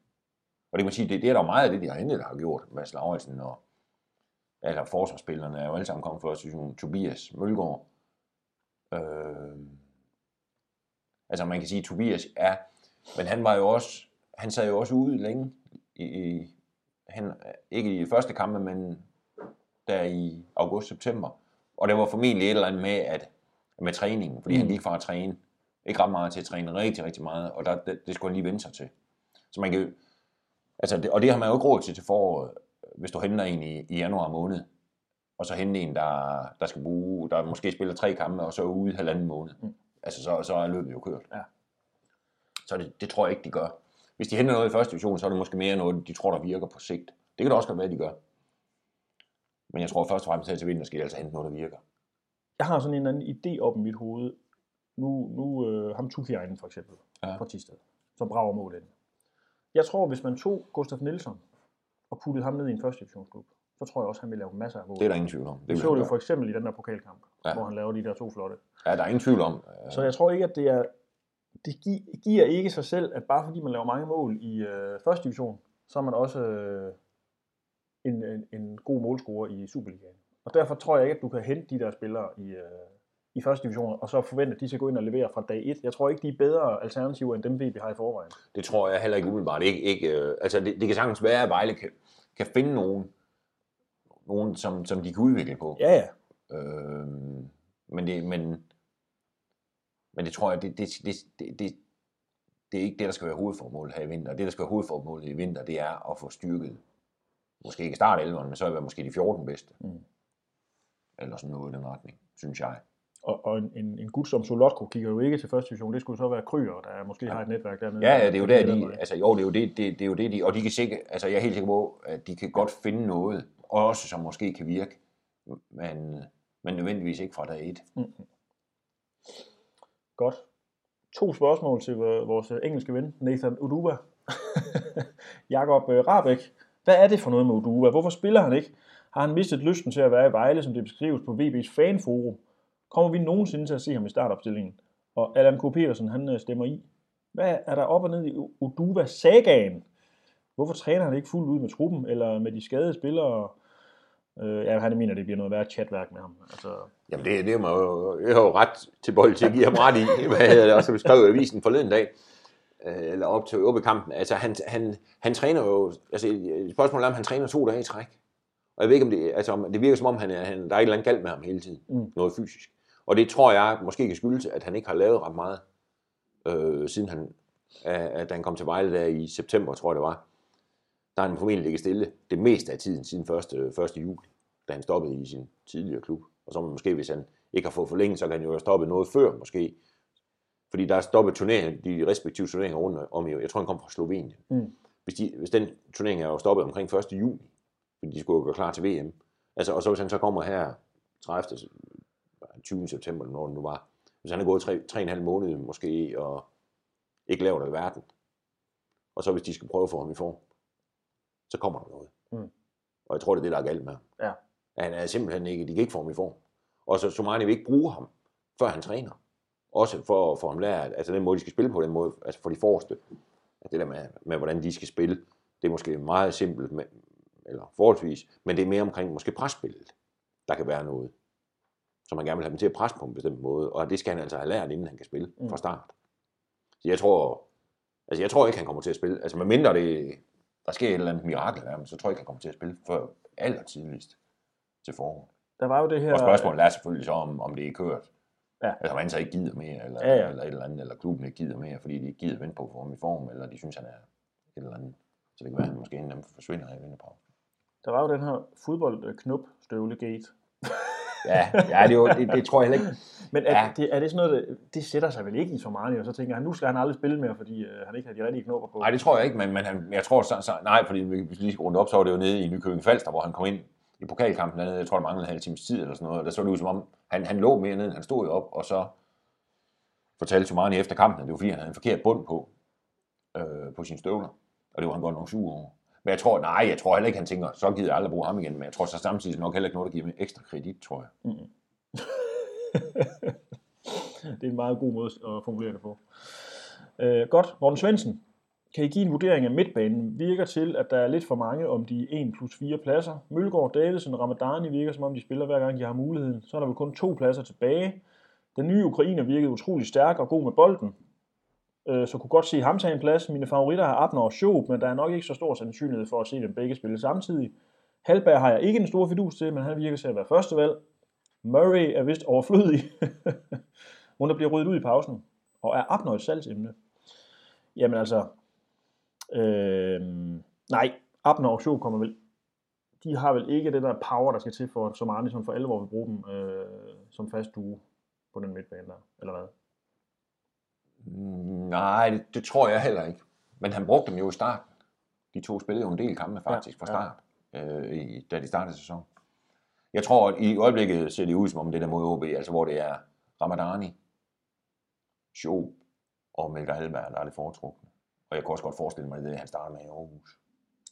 Speaker 2: Og det kan man sige, det, det er der meget af det, de har hentet, der har gjort. Mads Lauritsen og altså forsvarsspillerne er jo alle sammen kommet fra situation. Tobias Mølgaard. Øh, altså man kan sige, at Tobias er, men han var jo også, han sad jo også ude længe i, i han, ikke i de første kampe, men der i august-september. Og det var formentlig et eller andet med, at, med træningen, fordi mm. han gik fra at træne, ikke ret meget til at træne rigtig, rigtig meget, og der, det, det skulle han lige vende sig til. Så man kan altså det, og det har man jo ikke råd til til foråret, hvis du henter en i, i januar måned, og så hente en, der, der skal bruge, der måske spiller tre kampe, og så er ude halvanden måned. Mm. Altså så, så er løbet jo kørt.
Speaker 1: Ja.
Speaker 2: Så det, det tror jeg ikke, de gør. Hvis de henter noget i første division, så er det måske mere noget, de tror, der virker på sigt. Det kan da også godt være, de gør. Men jeg tror først og fremmest her til vinter skal de altså hente noget, der virker.
Speaker 1: Jeg har sådan en anden idé op i mit hoved. Nu, nu øh, ham Tukiainen for eksempel, ja. Fra Tisted, som brager mål ind. Jeg tror, hvis man tog Gustaf Nielsen og puttede ham ned i en første divisionsklub, så tror jeg også, han ville lave masser af mål.
Speaker 2: Det er der ingen tvivl om.
Speaker 1: Vi
Speaker 2: vil
Speaker 1: så det jo for eksempel i den der pokalkamp, ja. Hvor han laver de der to flotte.
Speaker 2: Ja, der er ingen tvivl om. øh,
Speaker 1: Så jeg tror ikke, at det er det gi- giver ikke sig selv, at bare fordi man laver mange mål i øh, første division, så er man også øh, en, en, en god målscorer i Superligaen. Og derfor tror jeg ikke, at du kan hente de der spillere i, øh, i første division, og så forvente, at de skal gå ind og levere fra dag 1. Jeg tror ikke, de er bedre alternativer end dem, vi har i forvejen.
Speaker 2: Det tror jeg heller ikke umiddelbart. Ikke, ikke, øh, altså det, det kan sagtens være, at Vejle kan, kan finde nogen, nogen som, som de kan udvikle på.
Speaker 1: Ja, ja.
Speaker 2: Øh, men, det, men, men det tror jeg, det, det, det, det, det, det er ikke det, der skal være hovedformålet her i vinter. Det, der skal være hovedformålet i vinter, det er at få styrket, måske ikke start 11'eren, men så er det måske de 14 bedste.
Speaker 1: Mm.
Speaker 2: Eller sådan noget i den retning, synes jeg.
Speaker 1: Og, og en, en, en gut som Solotko kigger jo ikke til første division. Det skulle så være Kryer, der måske har et netværk dernede.
Speaker 2: Ja, ja, det er jo der, de, altså jo, det er jo det, det, det er jo det, de, og de kan sikkert, altså jeg er helt sikker på, at de kan godt finde noget, også som måske kan virke, men, men nødvendigvis ikke fra dag et.
Speaker 1: Godt. To spørgsmål til vores engelske ven, Nathan Uduba. Jakob øh, Rabeck. Hvad er det for noget med Uduba? Hvorfor spiller han ikke? Har han mistet lysten til at være i Vejle, som det beskrives på VB's fanforum? Kommer vi nogensinde til at se ham i startopstillingen? Og Allan K. Petersen, han øh, stemmer i. Hvad er der op og ned i Uduba-sagaen? Hvorfor træner han ikke fuldt ud med truppen, eller med de skadede spillere? Øh, ja, han mener, det bliver noget værd chatværk med ham. Altså,
Speaker 2: Jamen det, det er jo, jeg har jo ret til bold til at give ham ret i, hvad hedder det også beskrevet i avisen forleden dag, øh, eller op til op kampen. Altså han, han, han træner jo, altså spørgsmålet er, om han træner to dage i træk. Og jeg ved ikke, om det, altså, om det virker som om, han, er, han, der er et eller andet galt med ham hele tiden.
Speaker 1: Mm.
Speaker 2: Noget fysisk. Og det tror jeg måske kan skyldes, at han ikke har lavet ret meget, øh, siden han, øh, at han kom til Vejle der i september, tror jeg det var. Der har han formentlig ligget stille det meste af tiden siden 1. 1. juli, da han stoppede i sin tidligere klub. Og så måske, hvis han ikke har fået forlænget, så kan han jo have stoppet noget før måske. Fordi der er stoppet turneringer, de respektive turneringer rundt om, jeg tror han kom fra Slovenien.
Speaker 1: Mm.
Speaker 2: Hvis, de, hvis den turnering er jo stoppet omkring 1. juli, fordi de skulle jo gøre klar til VM. Altså, og så hvis han så kommer her 30. 20. september, når det nu var, hvis han er gået tre, tre og en halv måned måske, og ikke lavet alverden, og så hvis de skal prøve at få ham i form, så kommer der noget.
Speaker 1: Mm.
Speaker 2: Og jeg tror, det er det, der er galt med ham.
Speaker 1: Ja.
Speaker 2: Han er simpelthen ikke, de kan ikke få ham i form. Og så Somani vil ikke bruge ham, før han træner. Også for at få ham lært, altså den måde, de skal spille på, den måde, altså for de forreste. At det der med, med, hvordan de skal spille, det er måske meget simpelt, med, eller forholdsvis, men det er mere omkring måske presspillet, der kan være noget, som man gerne vil have dem til at presse på en bestemt måde, og det skal han altså have lært, inden han kan spille
Speaker 1: Mm.
Speaker 2: fra start. Så jeg tror, altså jeg tror ikke, han kommer til at spille, altså medmindre det, der sker et eller andet mirakel der, men så tror jeg ikke, han kommer til at spille før aller tidligst til foråret.
Speaker 1: der var jo det her...
Speaker 2: Og spørgsmålet er selvfølgelig så, om, om det er kørt.
Speaker 1: Ja.
Speaker 2: Altså om han så ikke gider mere, eller,
Speaker 1: Ja, ja.
Speaker 2: eller et eller andet, eller klubben ikke gider mere, fordi de ikke gider vente på ham i form, eller de synes, han er et eller andet. Så det kan være, at han måske inden forsvinder i vinterpause.
Speaker 1: Der var jo den her fodboldknop-støvlegate.
Speaker 2: Ja, ja det, er jo, det, det, tror jeg heller ikke.
Speaker 1: Men er,
Speaker 2: Ja.
Speaker 1: det, er det sådan noget, der, det sætter sig vel ikke i Somani, og så tænker han, nu skal han aldrig spille mere, fordi øh, han ikke har de rigtige knopper på.
Speaker 2: Nej, det tror jeg ikke, men, men han, jeg tror, så, så, nej, fordi hvis vi lige skal runde op, så var det jo nede i Nykøbing Falster, hvor han kom ind i pokalkampen dernede. Jeg tror, der manglede en halv times tid eller sådan noget. Og der så det ud som om, han, han lå mere ned, han stod op, og så fortalte Somani efter kampen, at det var fordi, han havde en forkert bund på, øh, på sine støvler. Og det var han godt nok sur over. Men jeg tror, nej, jeg tror heller ikke, han tænker, så gider jeg aldrig bruge ham igen. Men jeg tror så samtidig nok heller ikke noget, der giver mig ekstra kredit, tror jeg.
Speaker 1: det er en meget god måde at formulere det på. Øh, godt, Morten Svendsen. Kan I give en vurdering af midtbanen? Virker til, at der er lidt for mange om de 1 plus 4 pladser. Mølgaard, Davidsen og Ramadani virker, som om de spiller hver gang, de har muligheden. Så er der vel kun to pladser tilbage. Den nye ukrainer virkede utrolig stærk og god med bolden. Øh, så kunne godt se ham tage en plads. Mine favoritter har Abner og Schoop, men der er nok ikke så stor sandsynlighed for at se dem begge spille samtidig. Halberg har jeg ikke en stor fidus til, men han virker til at være førstevalg. Murray er vist overflødig. Hun der bliver ryddet ud i pausen. Og er Abner et salgsemne? Jamen altså, øh, nej, Abner og Schoop kommer vel, de har vel ikke det der power, der skal til for, som Arne som for alvor vil bruge dem øh, som fast duo på den midtbane der, eller hvad?
Speaker 2: Nej, det, det tror jeg heller ikke. Men han brugte dem jo i starten. De to spillede jo en del kampe faktisk fra
Speaker 1: Ja, ja.
Speaker 2: start, øh, i, da de startede sæsonen. Jeg tror, at i øjeblikket ser det ud som om det der mod OB, altså hvor det er Ramadani, Sjob og Melker Halberg, der er det foretrukne. Og jeg kunne også godt forestille mig, at det er det, han starter med i Aarhus.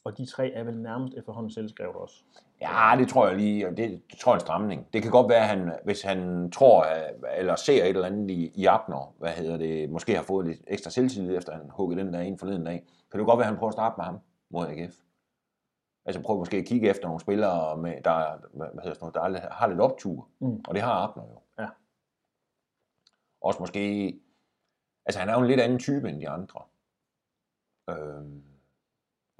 Speaker 1: Og de tre er vel nærmest efterhånden selvskrevet også.
Speaker 2: Ja, det tror jeg lige, det, det tror jeg er en stramning. Det kan godt være, at han, hvis han tror, at- eller ser et eller andet i, i Abner, hvad hedder det, måske har fået lidt ekstra selvtillid, efter han hugget den der ind forleden dag, kan det godt være, at han prøver at starte med ham mod AGF. Altså prøv måske at kigge efter nogle spillere, med, der, hvad hedder sådan noget, der er, har lidt optur,
Speaker 1: Mm.
Speaker 2: og det har Abner jo.
Speaker 1: Ja.
Speaker 2: Også måske, altså han er jo en lidt anden type end de andre. Øhm,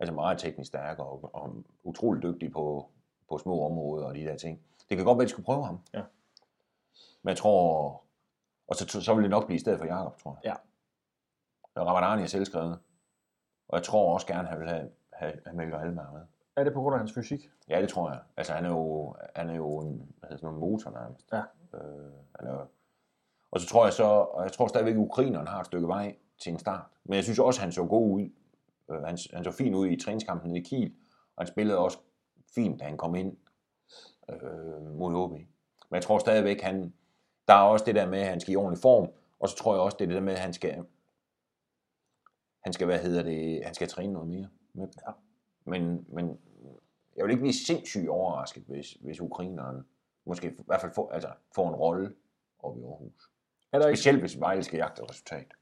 Speaker 2: altså meget teknisk stærk og, og utrolig dygtig på, på små områder og de der ting. Det kan godt være, at de skulle prøve ham.
Speaker 1: Ja.
Speaker 2: Men jeg tror, og så, så vil det nok blive i stedet for Jakob, tror jeg.
Speaker 1: Ja.
Speaker 2: Ramadani er selvskrevet. Og jeg tror også gerne, at han vil have, have, have Melker Almar med.
Speaker 1: Er det på grund af hans fysik?
Speaker 2: Ja, det tror jeg. Altså, han er jo, han er jo en, hvad hedder sådan en motor nærmest.
Speaker 1: Ja.
Speaker 2: Øh, han er, og så tror jeg så, og jeg tror stadigvæk, at ukraineren har et stykke vej til en start. Men jeg synes også, at han så god ud. Øh, han, han så fint ud i træningskampen nede i Kiel, og han spillede også fint, da han kom ind øh, mod OB. Men jeg tror stadigvæk, han, der er også det der med, at han skal i ordentlig form, og så tror jeg også, det er det der med, at han skal, han skal, hvad hedder det, han skal træne noget mere med.
Speaker 1: Ja.
Speaker 2: Men, men jeg vil ikke blive sindssygt overrasket, hvis, hvis ukraineren måske i hvert fald får, altså, får en rolle oppe i Aarhus.
Speaker 1: Er der, ikke,
Speaker 2: Specielt hvis Vejle skal jagte et resultat.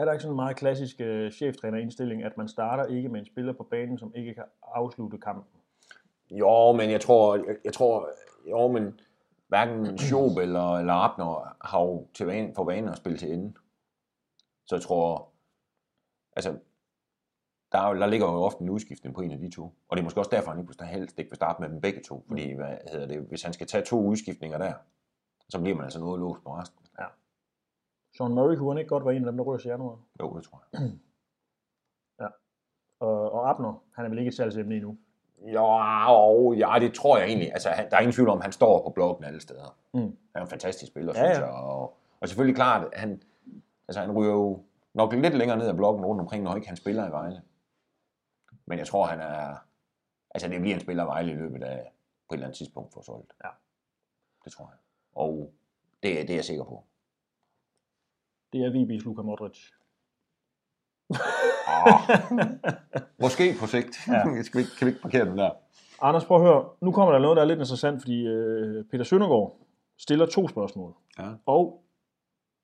Speaker 1: Er der ikke sådan en meget klassisk øh, cheftræner-indstilling, at man starter ikke med en spiller på banen, som ikke kan afslutte kampen?
Speaker 2: Jo, men jeg tror, jeg, jeg tror, jo, men hverken Schob eller, eller Abner har jo til vane, for vane at spille til ende. Så jeg tror, altså, der, er der ligger jo ofte en udskiftning på en af de to. Og det er måske også derfor, han ikke vil- helst ikke vil starte med dem begge to. Fordi, hvad hedder det, hvis han skal tage to udskiftninger der, så bliver man altså noget låst på resten.
Speaker 1: Sean Murray kunne han ikke godt være en af dem, der sig i januar.
Speaker 2: Jo, det tror jeg.
Speaker 1: Og, og Abner, han er vel ikke et salgsemne endnu.
Speaker 2: Jo, ja, det tror jeg egentlig. Altså, han, der er ingen tvivl om, at han står på blokken alle steder.
Speaker 1: Mm.
Speaker 2: Han er en fantastisk spiller,
Speaker 1: Ja,
Speaker 2: synes
Speaker 1: ja.
Speaker 2: jeg. Og, og selvfølgelig klart, at han, altså, han ryger jo nok lidt længere ned ad blokken rundt omkring, når ikke han spiller i Vejle. Men jeg tror, han er... Altså, det bliver en spiller Vejle i løbet af på et eller andet tidspunkt for solgt.
Speaker 1: Ja.
Speaker 2: Det tror jeg. Og det, det er jeg sikker på.
Speaker 1: Det er VB's Luka Modric.
Speaker 2: Måske på sigt.
Speaker 1: Ja.
Speaker 2: Skal vi, kan vi ikke parkere den der?
Speaker 1: Anders, prøv at høre. Nu kommer der noget, der er lidt interessant, fordi øh, Peter Søndergaard stiller to spørgsmål.
Speaker 2: Ja.
Speaker 1: Og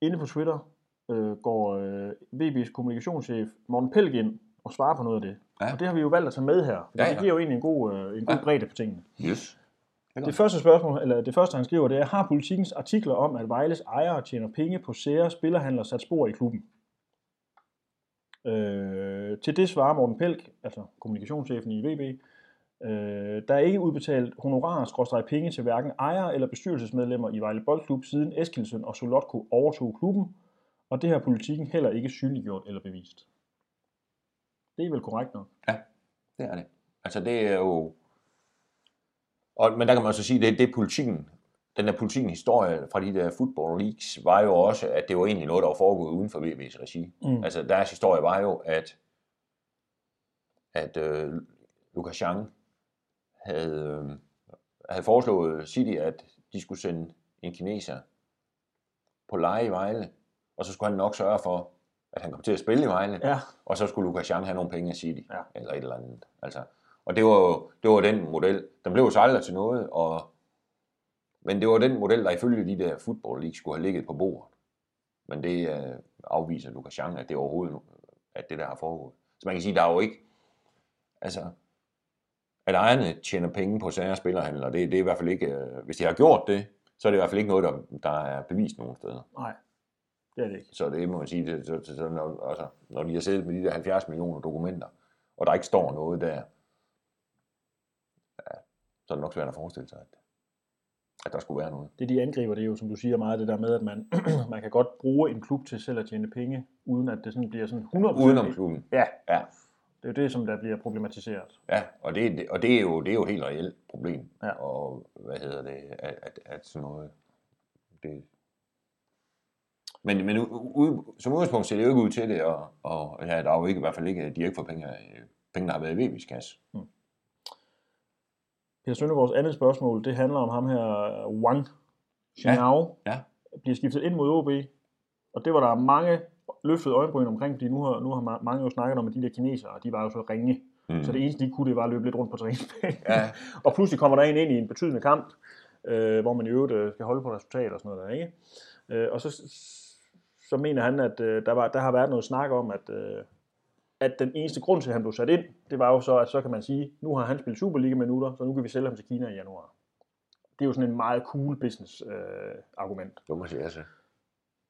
Speaker 1: inde på Twitter øh, går øh, VB's kommunikationschef Morten Pelg ind og svarer på noget af det.
Speaker 2: Ja.
Speaker 1: Og det har vi jo valgt at tage med her. For
Speaker 2: Ja,
Speaker 1: det
Speaker 2: ja.
Speaker 1: giver jo egentlig en god, øh, en god
Speaker 2: Ja.
Speaker 1: bredde på tingene.
Speaker 2: Yes.
Speaker 1: Det første spørgsmål, eller det første han skriver, det er, har politikens artikler om, at Vejles ejere tjener penge på sære spillerhandler sat spor i klubben? Øh, til det svarer Morten Pelk, altså kommunikationschefen i VB, øh, der er ikke udbetalt honorar penge til hverken ejere eller bestyrelsesmedlemmer i Vejle Boldklub, siden Eskilsen og Solotko overtog klubben, og det har politikken heller ikke synliggjort eller bevist. Det er vel korrekt nok?
Speaker 2: Det er det. Altså det er jo... Og, men der kan man så sige, det, det er politikken. Den der politikken historie fra de der football leagues var jo også, at det var egentlig noget, der var foregået uden for VB's regi.
Speaker 1: Mm.
Speaker 2: Altså deres historie var jo, at, at øh, Lukas Chang havde, øh, havde foreslået City, at de skulle sende en kineser på leje i Vejle, og så skulle han nok sørge for, at han kom til at spille i Vejle,
Speaker 1: Ja,
Speaker 2: og så skulle Lukas Chang have nogle penge af City,
Speaker 1: Ja.
Speaker 2: eller et eller andet. Altså, og det var jo det var den model. Den blev så aldrig til noget, og, men det var den model, der ifølge de der football league skulle have ligget på bordet. Men det øh, afviser Lukas Chang, at det overhovedet at det der har foregået. Så man kan sige, der er jo ikke, altså, at ejerne tjener penge på sager spillerhandler, det, det er i hvert fald ikke, øh, hvis de har gjort det, så er det i hvert fald ikke noget, der, der er bevist nogen steder.
Speaker 1: nej, det er det ikke.
Speaker 2: Så det må man sige, det, så, så, så, når, altså, når de har siddet med de der 70 millioner dokumenter, og der ikke står noget der, så er det nok svært at forestille sig, at, at der skulle være noget.
Speaker 1: det de angriber, det er jo, som du siger, meget det der med, at man, man kan godt bruge en klub til selv at tjene penge, uden at det sådan bliver sådan 100%.
Speaker 2: Udenom klubben.
Speaker 1: Ja,
Speaker 2: Ja,
Speaker 1: det er jo det, som der bliver problematiseret.
Speaker 2: ja og, det, og det, er jo, det er jo et helt reelt problem.
Speaker 1: Ja.
Speaker 2: Og hvad hedder det, at, at, at sådan noget, det, men, men u- u- som udgangspunkt ser det jo ikke ud til det, og, og ja, der er jo ikke, i hvert fald ikke, de har ikke fået penge, penge der har været i VB's kasse.
Speaker 1: Peter Søndergaards andet spørgsmål, det handler om ham her, Wang Xiao,
Speaker 2: Ja,
Speaker 1: bliver skiftet ind mod OB, og det var der mange løftede øjenbryn omkring, fordi nu har, nu har ma- mange jo snakket om, at de der kinesere, de var jo så ringe,
Speaker 2: mm.
Speaker 1: så det eneste, de kunne, det var at løbe lidt rundt på træningsbanen.
Speaker 2: ja,
Speaker 1: og pludselig kommer der en ind i en betydende kamp, øh, hvor man i øvrigt øh, skal holde på resultat og sådan noget der, ikke? Øh, og så, så mener han, at øh, der, var, der har været noget snak om, at, øh, at den eneste grund til, at han blev sat ind, det var jo så, at så kan man sige, nu har han spillet Superliga-minutter, så nu kan vi sælge ham til Kina i januar. Det er jo sådan en meget cool business øh, argument.
Speaker 2: det må sige, altså.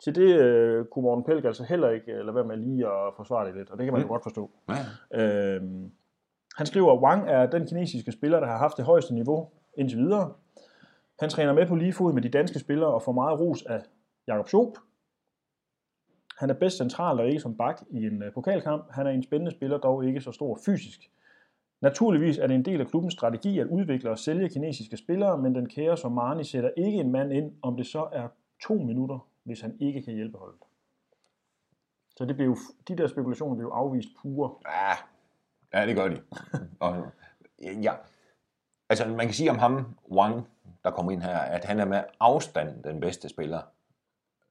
Speaker 1: Til det øh, kunne Morten Pelk altså heller ikke øh, lade være med lige at forsvare det lidt, og det kan man jo
Speaker 2: Mm.
Speaker 1: godt forstå.
Speaker 2: Ja,
Speaker 1: Øhm, han skriver, at Wang er den kinesiske spiller, der har haft det højeste niveau indtil videre. Han træner med på lige fod med de danske spillere og får meget ros af Jakob Schoop. Han er bedst central og ikke som bak i en øh, pokalkamp. Han er en spændende spiller, dog ikke så stor fysisk. Naturligvis er det en del af klubbens strategi at udvikle og sælge kinesiske spillere, men den kære Somani sætter ikke en mand ind, om det så er to minutter, hvis han ikke kan hjælpe holdet. Så det blev, de der spekulationer blev afvist pure.
Speaker 2: Ja, ja det gør de. og, ja, altså man kan sige om ham, Wang, der kommer ind her, at han er med afstand den bedste spiller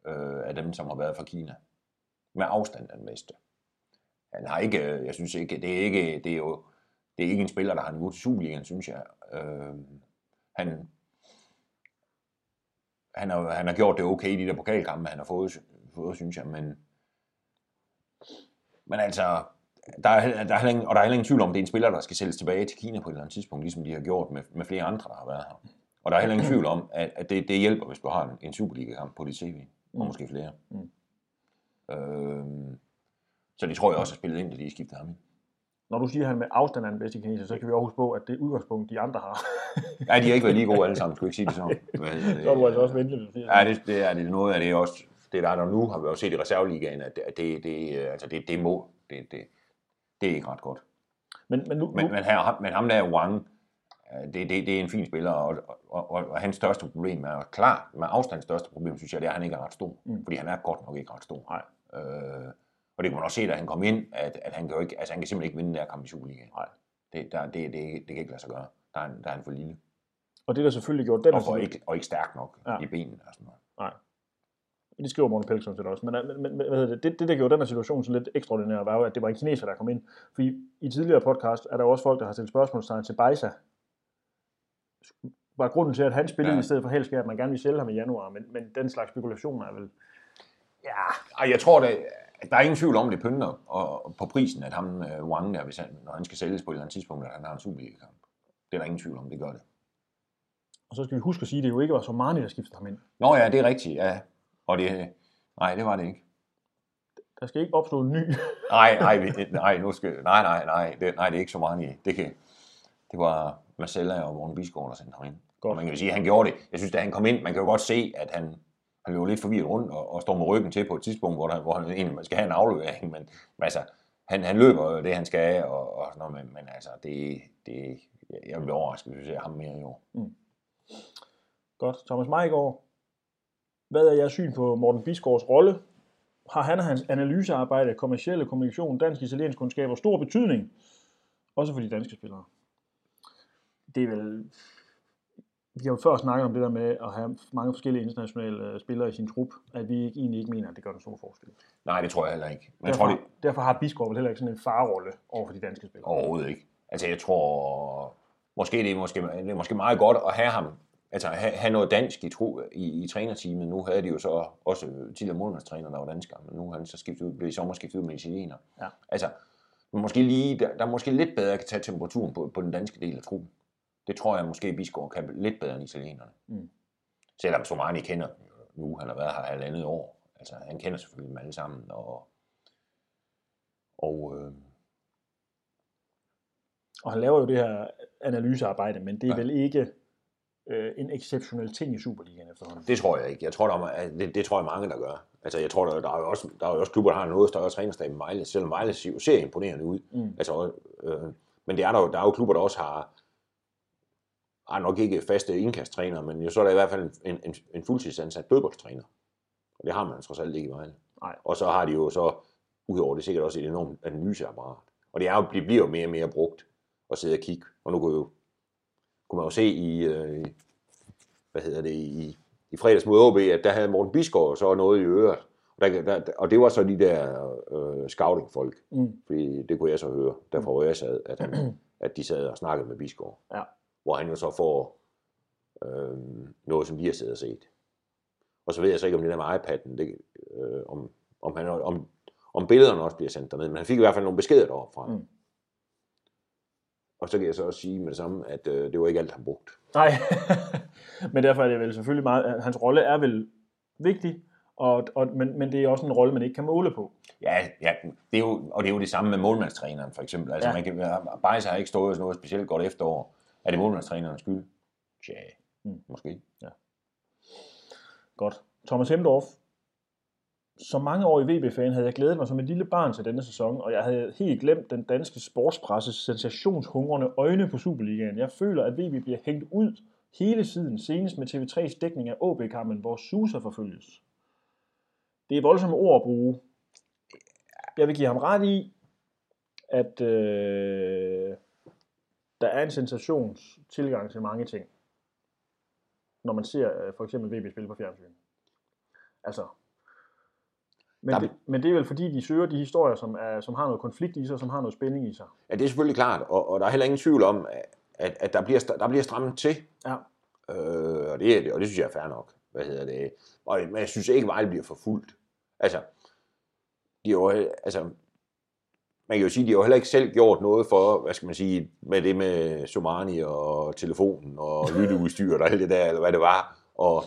Speaker 2: øh, af dem, som har været fra Kina. Med afstand den bedste. Han har ikke, øh, jeg synes ikke, det er ikke, det er jo, det er ikke en spiller, der har niveau til Superligaen, synes jeg. Øh, han, han, har, han har gjort det okay i de der pokalkampe, han har fået, fået synes jeg, men Men altså, der er, der er ingen, og der er heller ingen tvivl om, at det er en spiller, der skal sælges tilbage til Kina på et eller andet tidspunkt, ligesom de har gjort med, med flere andre, der har været her. Og der er heller ingen tvivl om, at, at det, det hjælper, hvis du har en, en Superliga-kamp på dit CV, mm. og måske flere.
Speaker 1: Mm.
Speaker 2: Øhm, så det tror jeg også har spillet ind, da de skiftede ham ind.
Speaker 1: Når du siger, at han med afstand er den bedste kineser, så kan vi også huske på, at det udgangspunkt, de andre har.
Speaker 2: ja, de har ikke været lige gode alle sammen, skulle ikke sige det sådan.
Speaker 1: så er du altså også ventet.
Speaker 2: Ja, det, det, er det noget af det også. Det der er der nu, har vi også set i reserveligaen, at det, det, det, altså det, det må, det, det, det er ikke ret godt.
Speaker 1: Men, men, nu,
Speaker 2: men, men, her, men ham der Wang, det, det, det er en fin spiller, og, og, og, og hans største problem er klar, med afstand største problem, synes jeg, det er, at han ikke er ret stor. Mm. Fordi han er godt nok ikke ret stor.
Speaker 1: Nej.
Speaker 2: Øh, og det kan man også se, da han kom ind, at, at han, kan jo ikke, altså han kan simpelthen ikke vinde den der kamp i Superligaen.
Speaker 1: Nej.
Speaker 2: Det, der, det, det, det, kan ikke lade sig gøre. Der er, der er han for lille.
Speaker 1: Og det der selvfølgelig gjort den
Speaker 2: og, for ikke, og ikke stærk nok ja. i benene og sådan noget.
Speaker 1: Nej. Det skriver Morten Pelkson til også. Men, men, men hvad hedder det? det? Det, der gjorde den her situation så lidt ekstraordinær, var jo, at det var en kineser, der kom ind. Fordi i tidligere podcast er der også folk, der har stillet spørgsmålstegn til Beisa. Var grunden til, at han spillede ja. i stedet for Helskær, at man gerne ville sælge ham i januar, men, men den slags spekulation er vel...
Speaker 2: Ja, jeg tror, det, der er ingen tvivl om, det pynter og, på prisen, at ham uh, Wang der, hvis han, når han skal sælges på et eller andet tidspunkt, at han har en Superliga-kamp. Det er der ingen tvivl om, det gør det.
Speaker 1: Og så skal vi huske at sige, at det jo ikke var så meget, der skiftede ham ind.
Speaker 2: Nå ja, det er rigtigt, ja. Og det, nej, det var det ikke.
Speaker 1: Der skal ikke opstå en ny.
Speaker 2: nej, nej, nej, nu skal, nej, nej, nej, det, nej, det er ikke så meget. Det, kan, det var Marcella og Morten Bisgaard, der sendte ham ind. Godt. Og man kan sige, at han gjorde det. Jeg synes, da han kom ind, man kan jo godt se, at han, han løber lidt forvirret rundt og, og står med ryggen til på et tidspunkt, hvor, der, hvor han egentlig skal have en aflevering, men, men altså, han, han løber jo det, han skal, og, og sådan noget, men, men altså, det, det, jeg vil overraske, hvis jeg ser ham mere i år. Mm.
Speaker 1: Godt. Thomas Meigård, hvad er jeres syn på Morten Bisgaards rolle? Har han og hans analysearbejde, kommercielle kommunikation, dansk italiensk kundskaber stor betydning? Også for de danske spillere. Det er vel vi har jo før snakket om det der med at have mange forskellige internationale øh, spillere i sin trup, at vi ikke, egentlig ikke mener, at det gør en stor forskel.
Speaker 2: Nej, det tror jeg heller ikke.
Speaker 1: Men derfor, jeg tror, det... derfor har Biskov heller ikke sådan en farrolle over for de danske spillere.
Speaker 2: Overhovedet ikke. Altså jeg tror, måske det er måske, det er måske meget godt at have ham, altså have, have noget dansk i, tro, i, i trænerteamet. Nu havde de jo så også tidligere målmandstræner, der var danskere, men nu har han så skiftet ud, blevet i sommer skiftet ud med italiener.
Speaker 1: Ja.
Speaker 2: Altså, måske lige, der, der er måske lidt bedre kan tage temperaturen på, på den danske del af truppen. Det tror jeg måske, Bisgaard kan lidt bedre end italienerne. Mm. Selvom Somani kender nu, han har været her halvandet år. Altså, han kender selvfølgelig dem alle sammen. Og, og, øh,
Speaker 1: og han laver jo det her analysearbejde, men det er ja. vel ikke øh, en exceptionel ting i Superligaen efterhånden?
Speaker 2: Det tror jeg ikke. Jeg tror, der er, det, det tror jeg mange, der gør. Altså, jeg tror, der, der, er jo også, der er jo også klubber, der har noget større trænerstab end Vejle, selvom Vejle ser imponerende ud. Mm. Altså, øh, men det er der, jo, der er jo klubber, der også har, er nok ikke faste indkasttræner, men jo så er der i hvert fald en, en, en fuldtidsansat dødboldstræner. Og det har man trods alt ikke i Vejle.
Speaker 1: Nej.
Speaker 2: Og så har de jo så, udover det sikkert også et enormt analyseapparat. Og det, er jo, det bliver jo mere og mere brugt at sidde og kigge. Og nu kunne, jo, kunne man jo se i, øh, hvad hedder det, i, i fredags mod OB, at der havde Morten Bisgaard så noget i øret. Og, der, der, og det var så de der øh, scouting-folk. Mm. Fordi det kunne jeg så høre, derfor hvor jeg sad, at, han, at de sad og snakkede med Bisgaard.
Speaker 1: Ja
Speaker 2: hvor han jo så får øh, noget, som de har siddet og set. Og så ved jeg så ikke, om det der med iPad'en, det, øh, om, om, han, om, om billederne også bliver sendt derned, men han fik i hvert fald nogle beskeder deroppe fra. Mm. Og så kan jeg så også sige med det samme, at øh, det var ikke alt, han brugte.
Speaker 1: Nej, men derfor er det vel selvfølgelig meget, hans rolle er vel vigtig, og, og, men, men det er også en rolle, man ikke kan måle på.
Speaker 2: Ja, ja det er jo, og det er jo det samme med målmandstræneren for eksempel. Altså, ja. man kan, Bajs har ikke stået noget specielt godt efterår. Er det målmandstrænerens skyld? Tja, mm. måske.
Speaker 1: Ja. Godt. Thomas Hemdorf. Så mange år i VB-fan havde jeg glædet mig som et lille barn til denne sæson, og jeg havde helt glemt den danske sportspresses sensationshungrende øjne på Superligaen. Jeg føler, at VB bliver hængt ud hele tiden, senest med TV3's dækning af OB-kampen, hvor Susa forfølges. Det er voldsomme ord at bruge. Jeg vil give ham ret i, at øh, der er en sensationstilgang til mange ting, når man ser øh, for eksempel VB spille på fjernsyn. Altså, men, det, men det er vel fordi, de søger de historier, som, er, som har noget konflikt i sig, som har noget spænding i sig.
Speaker 2: Ja, det er selvfølgelig klart, og, og der er heller ingen tvivl om, at, at der, bliver, der bliver strammet til.
Speaker 1: Ja.
Speaker 2: Øh, og, det, og det synes jeg er fair nok. Hvad hedder det? Og, men jeg synes ikke, Vejle bliver for fuldt. Altså, de er jo, altså, man kan jo sige, at de har jo heller ikke selv gjort noget for, hvad skal man sige, med det med Somani og telefonen og lytteudstyr og alt det der, eller hvad det var. Og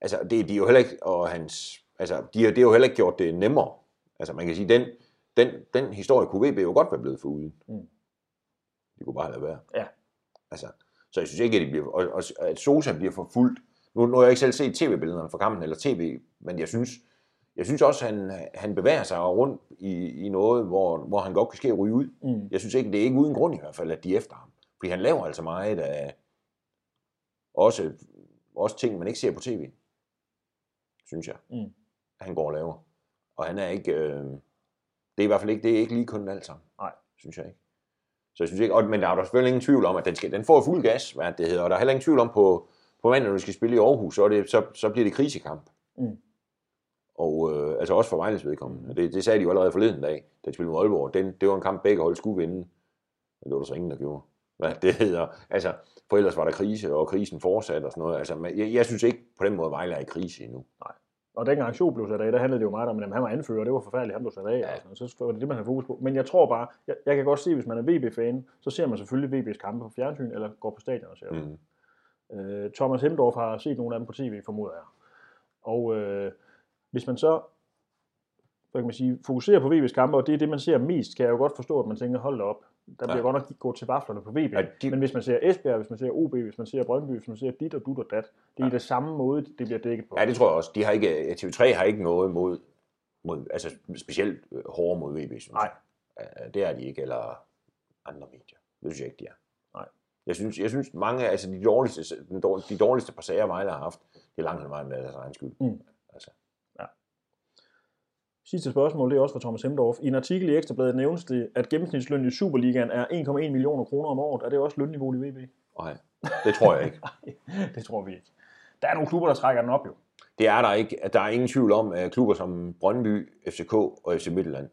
Speaker 2: altså, det, de er jo heller ikke, og hans, altså, de har, det har jo heller ikke gjort det nemmere. Altså, man kan sige, den, den, den historie kunne VB jo godt være blevet foruden.
Speaker 1: Mm.
Speaker 2: De kunne bare lade være.
Speaker 1: Ja.
Speaker 2: Altså, så jeg synes ikke, at, de bliver, og, og, at Sosa bliver forfulgt. Nu, nu har jeg ikke selv set tv-billederne fra kampen, eller tv, men jeg synes, jeg synes også, han, han bevæger sig rundt i, i noget, hvor, hvor han godt kan ske at ryge ud.
Speaker 1: Mm.
Speaker 2: Jeg synes ikke, det er ikke uden grund i hvert fald, at de er efter ham. Fordi han laver altså meget af også, også ting, man ikke ser på tv. Synes jeg.
Speaker 1: Mm.
Speaker 2: Han går og laver. Og han er ikke... Øh, det er i hvert fald ikke, det er ikke lige kun alt sammen.
Speaker 1: Nej.
Speaker 2: Synes jeg ikke. Så jeg synes ikke, og, men der er der selvfølgelig ingen tvivl om, at den, skal, den får fuld gas, hvad det hedder. Og der er heller ingen tvivl om på, på mandag, når du skal spille i Aarhus, så, det, så, så bliver det krisekamp.
Speaker 1: Mm.
Speaker 2: Og øh, altså også for Vejles vedkommende. Det, det sagde de jo allerede forleden dag, da de spillede mod Aalborg. Den, det var en kamp, begge hold skulle vinde. Men det var der så ingen, der gjorde. Hvad det hedder. Altså, for ellers var der krise, og krisen fortsatte og sådan noget. Altså, jeg, jeg synes ikke på den måde, Vejle er i krise endnu.
Speaker 1: Og dengang Sjo blev sat af, der handlede det jo meget om, at han var anfører, det var forfærdeligt, han blev sat af. Ja. Og sådan, så var det det, man havde fokus på. Men jeg tror bare, jeg, jeg kan godt se, hvis man er VB-fan, så ser man selvfølgelig VB's kampe på fjernsyn, eller går på stadion og ser dem.
Speaker 2: Mm.
Speaker 1: Øh, Thomas Hemdorf har set nogle af dem på tv, formoder jeg. Og øh, hvis man så hvad kan man sige, fokuserer på VB's kampe, og det er det, man ser mest, kan jeg jo godt forstå, at man tænker, hold da op, der bliver
Speaker 2: Ja.
Speaker 1: godt nok gået til vaflerne på VB.
Speaker 2: Ja, de-
Speaker 1: Men hvis man ser Esbjerg, hvis man ser OB, hvis man ser Brøndby, hvis man ser dit og dut og dat, det er ja. det samme måde, det bliver dækket på.
Speaker 2: Ja, det tror jeg også. De har ikke, TV3 har ikke noget mod, mod altså specielt øh, hårde mod VB, synes
Speaker 1: Nej.
Speaker 2: jeg. Det er de ikke, eller andre medier. Det synes jeg ikke, de er.
Speaker 1: Nej.
Speaker 2: Jeg synes, jeg synes mange, altså de dårligste, de dårligste par sager, Vejle har haft, det er langt hen vejen med deres egen skyld.
Speaker 1: Mm.
Speaker 2: Altså,
Speaker 1: Sidste spørgsmål, det er også fra Thomas Hemdorf. I en artikel i Ekstrabladet nævnes det, at gennemsnitsløn i Superligaen er 1,1 millioner kroner om året. Er det også lønniveau i VB?
Speaker 2: nej, det tror jeg ikke.
Speaker 1: det tror vi ikke. Der er nogle klubber, der trækker den op jo.
Speaker 2: Det er der ikke. Der er ingen tvivl om, at klubber som Brøndby, FCK og FC Midtjylland,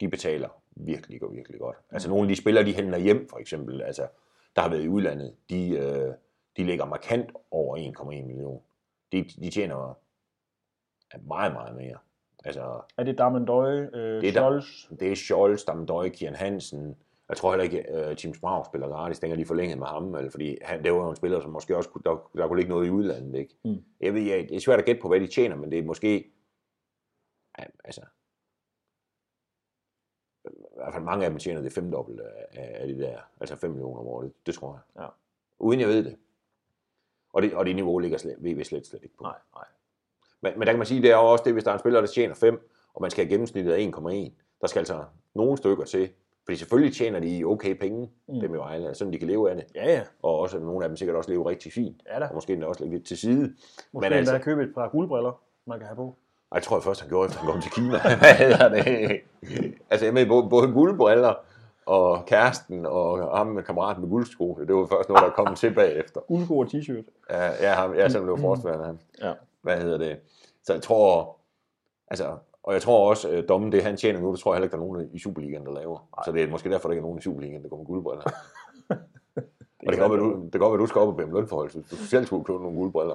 Speaker 2: de betaler virkelig og virkelig godt. Altså nogle af de spillere, de henter hjem, for eksempel, altså, der har været i udlandet, de, øh, de ligger markant over 1,1 million. De, de tjener meget, meget mere. Altså,
Speaker 1: Er det Damendøje, øh,
Speaker 2: Det er
Speaker 1: Scholz?
Speaker 2: det er Scholz, Damdøj, Kian Hansen. Jeg tror heller ikke, at uh, Tim Sprav spiller gratis. Den er de forlænget med ham, eller fordi han, det var jo en spiller, som måske også kunne, der, der kunne ligge noget i udlandet. Ikke?
Speaker 1: Mm.
Speaker 2: Jeg ved, jeg, det er svært at gætte på, hvad de tjener, men det er måske... Ja, altså, i hvert fald mange af dem tjener det femdobbelt af, af de der, altså 5 millioner om året, det, det tror jeg.
Speaker 1: Ja.
Speaker 2: Uden jeg ved det. Og det, og det niveau ligger slet, VV slet, slet ikke på.
Speaker 1: Nej, nej.
Speaker 2: Men, men der kan man sige, det er jo også det, hvis der er en spiller, der tjener 5, og man skal have gennemsnittet af 1,1. Der skal altså nogle stykker til. Fordi selvfølgelig tjener de okay penge,
Speaker 1: Mm.
Speaker 2: mm. dem i Vejle, sådan de kan leve af det.
Speaker 1: Ja, ja.
Speaker 2: Og også nogle af dem sikkert også leve rigtig fint.
Speaker 1: Ja da.
Speaker 2: Og måske endda også lidt til side.
Speaker 1: Måske
Speaker 2: Men
Speaker 1: endda
Speaker 2: altså-
Speaker 1: købe et par guldbriller, man kan have på.
Speaker 2: Ej, jeg tror jeg først, han gjorde, efter han kom til Kina. Hvad hedder det? Altså, jeg med både, både guldbriller og kæresten og ham med kammeraten med guldsko. Det var først noget, der kom til bagefter.
Speaker 1: Guldsko og t-shirt.
Speaker 2: Ja, jeg, har, jeg er simpelthen blev forsværende ham.
Speaker 1: Ja.
Speaker 2: Hvad hedder det? Så jeg tror, altså, og jeg tror også, at dommen, det han tjener nu, det tror jeg heller ikke, der er nogen i Superligaen, der laver. Så det er måske derfor, der ikke er nogen i Superligaen, der går med guldbriller. og det kan godt være, du, det kan godt være, du skal op og bede om lønforhold, så du selv skulle købe nogle guldbriller.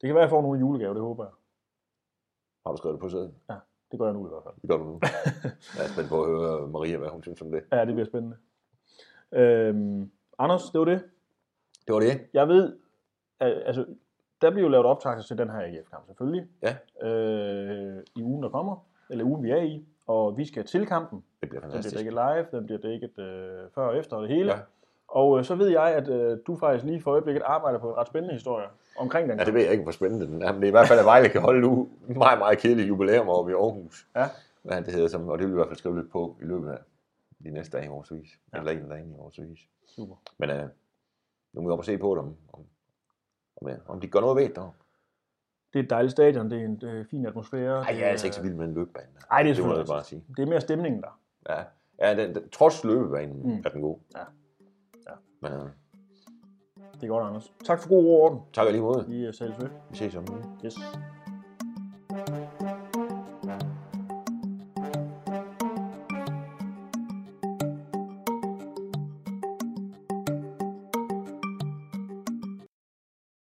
Speaker 1: Det kan være, at jeg får nogle julegave, det håber jeg.
Speaker 2: Har du skrevet det på sæden?
Speaker 1: Det gør jeg nu i hvert fald.
Speaker 2: Det gør du nu. jeg er spændt på at høre Maria, hvad hun synes om det.
Speaker 1: Ja, det bliver spændende. Øhm, Anders, det var det.
Speaker 2: Det var det.
Speaker 1: Jeg ved, altså, der bliver jo lavet optagelser til den her AGF-kamp, selvfølgelig.
Speaker 2: Ja.
Speaker 1: Øh, I ugen, der kommer, eller ugen, vi er i. Og vi skal til kampen.
Speaker 2: Det bliver
Speaker 1: Den bliver
Speaker 2: fantastisk.
Speaker 1: dækket live, den bliver dækket øh, før og efter og det hele.
Speaker 2: Ja.
Speaker 1: Og øh, så ved jeg, at øh, du faktisk lige for øjeblikket arbejder på en ret spændende historie omkring den
Speaker 2: Ja, det ved jeg ikke, hvor spændende den er, men det er i hvert fald, at Vejle kan holde nu meget, meget kedeligt jubilæum oppe i Aarhus.
Speaker 1: Ja.
Speaker 2: Hvad det hedder, som, og det vil vi i hvert fald skrive lidt på i løbet af de næste dage i årsvis.
Speaker 1: Ja.
Speaker 2: Eller en dag i årsvis.
Speaker 1: Super.
Speaker 2: Men øh, nu må vi op og se på dem, om, ja, om de gør noget ved det.
Speaker 1: Det er et dejligt stadion, det er en øh, fin atmosfære.
Speaker 2: Ej, jeg er altså ikke så vild med en løbebane. der.
Speaker 1: Ej, det er
Speaker 2: det må jeg bare sige.
Speaker 1: Det er mere stemningen der.
Speaker 2: Ja, ja den, den, trods løbebanen
Speaker 1: Mm.
Speaker 2: er den god.
Speaker 1: Ja. Ja.
Speaker 2: Men øh,
Speaker 1: Det er godt, Anders. Tak for god ord.
Speaker 2: tak alligevel.
Speaker 1: Vi er sales ved.
Speaker 2: Vi ses om.
Speaker 1: Yes.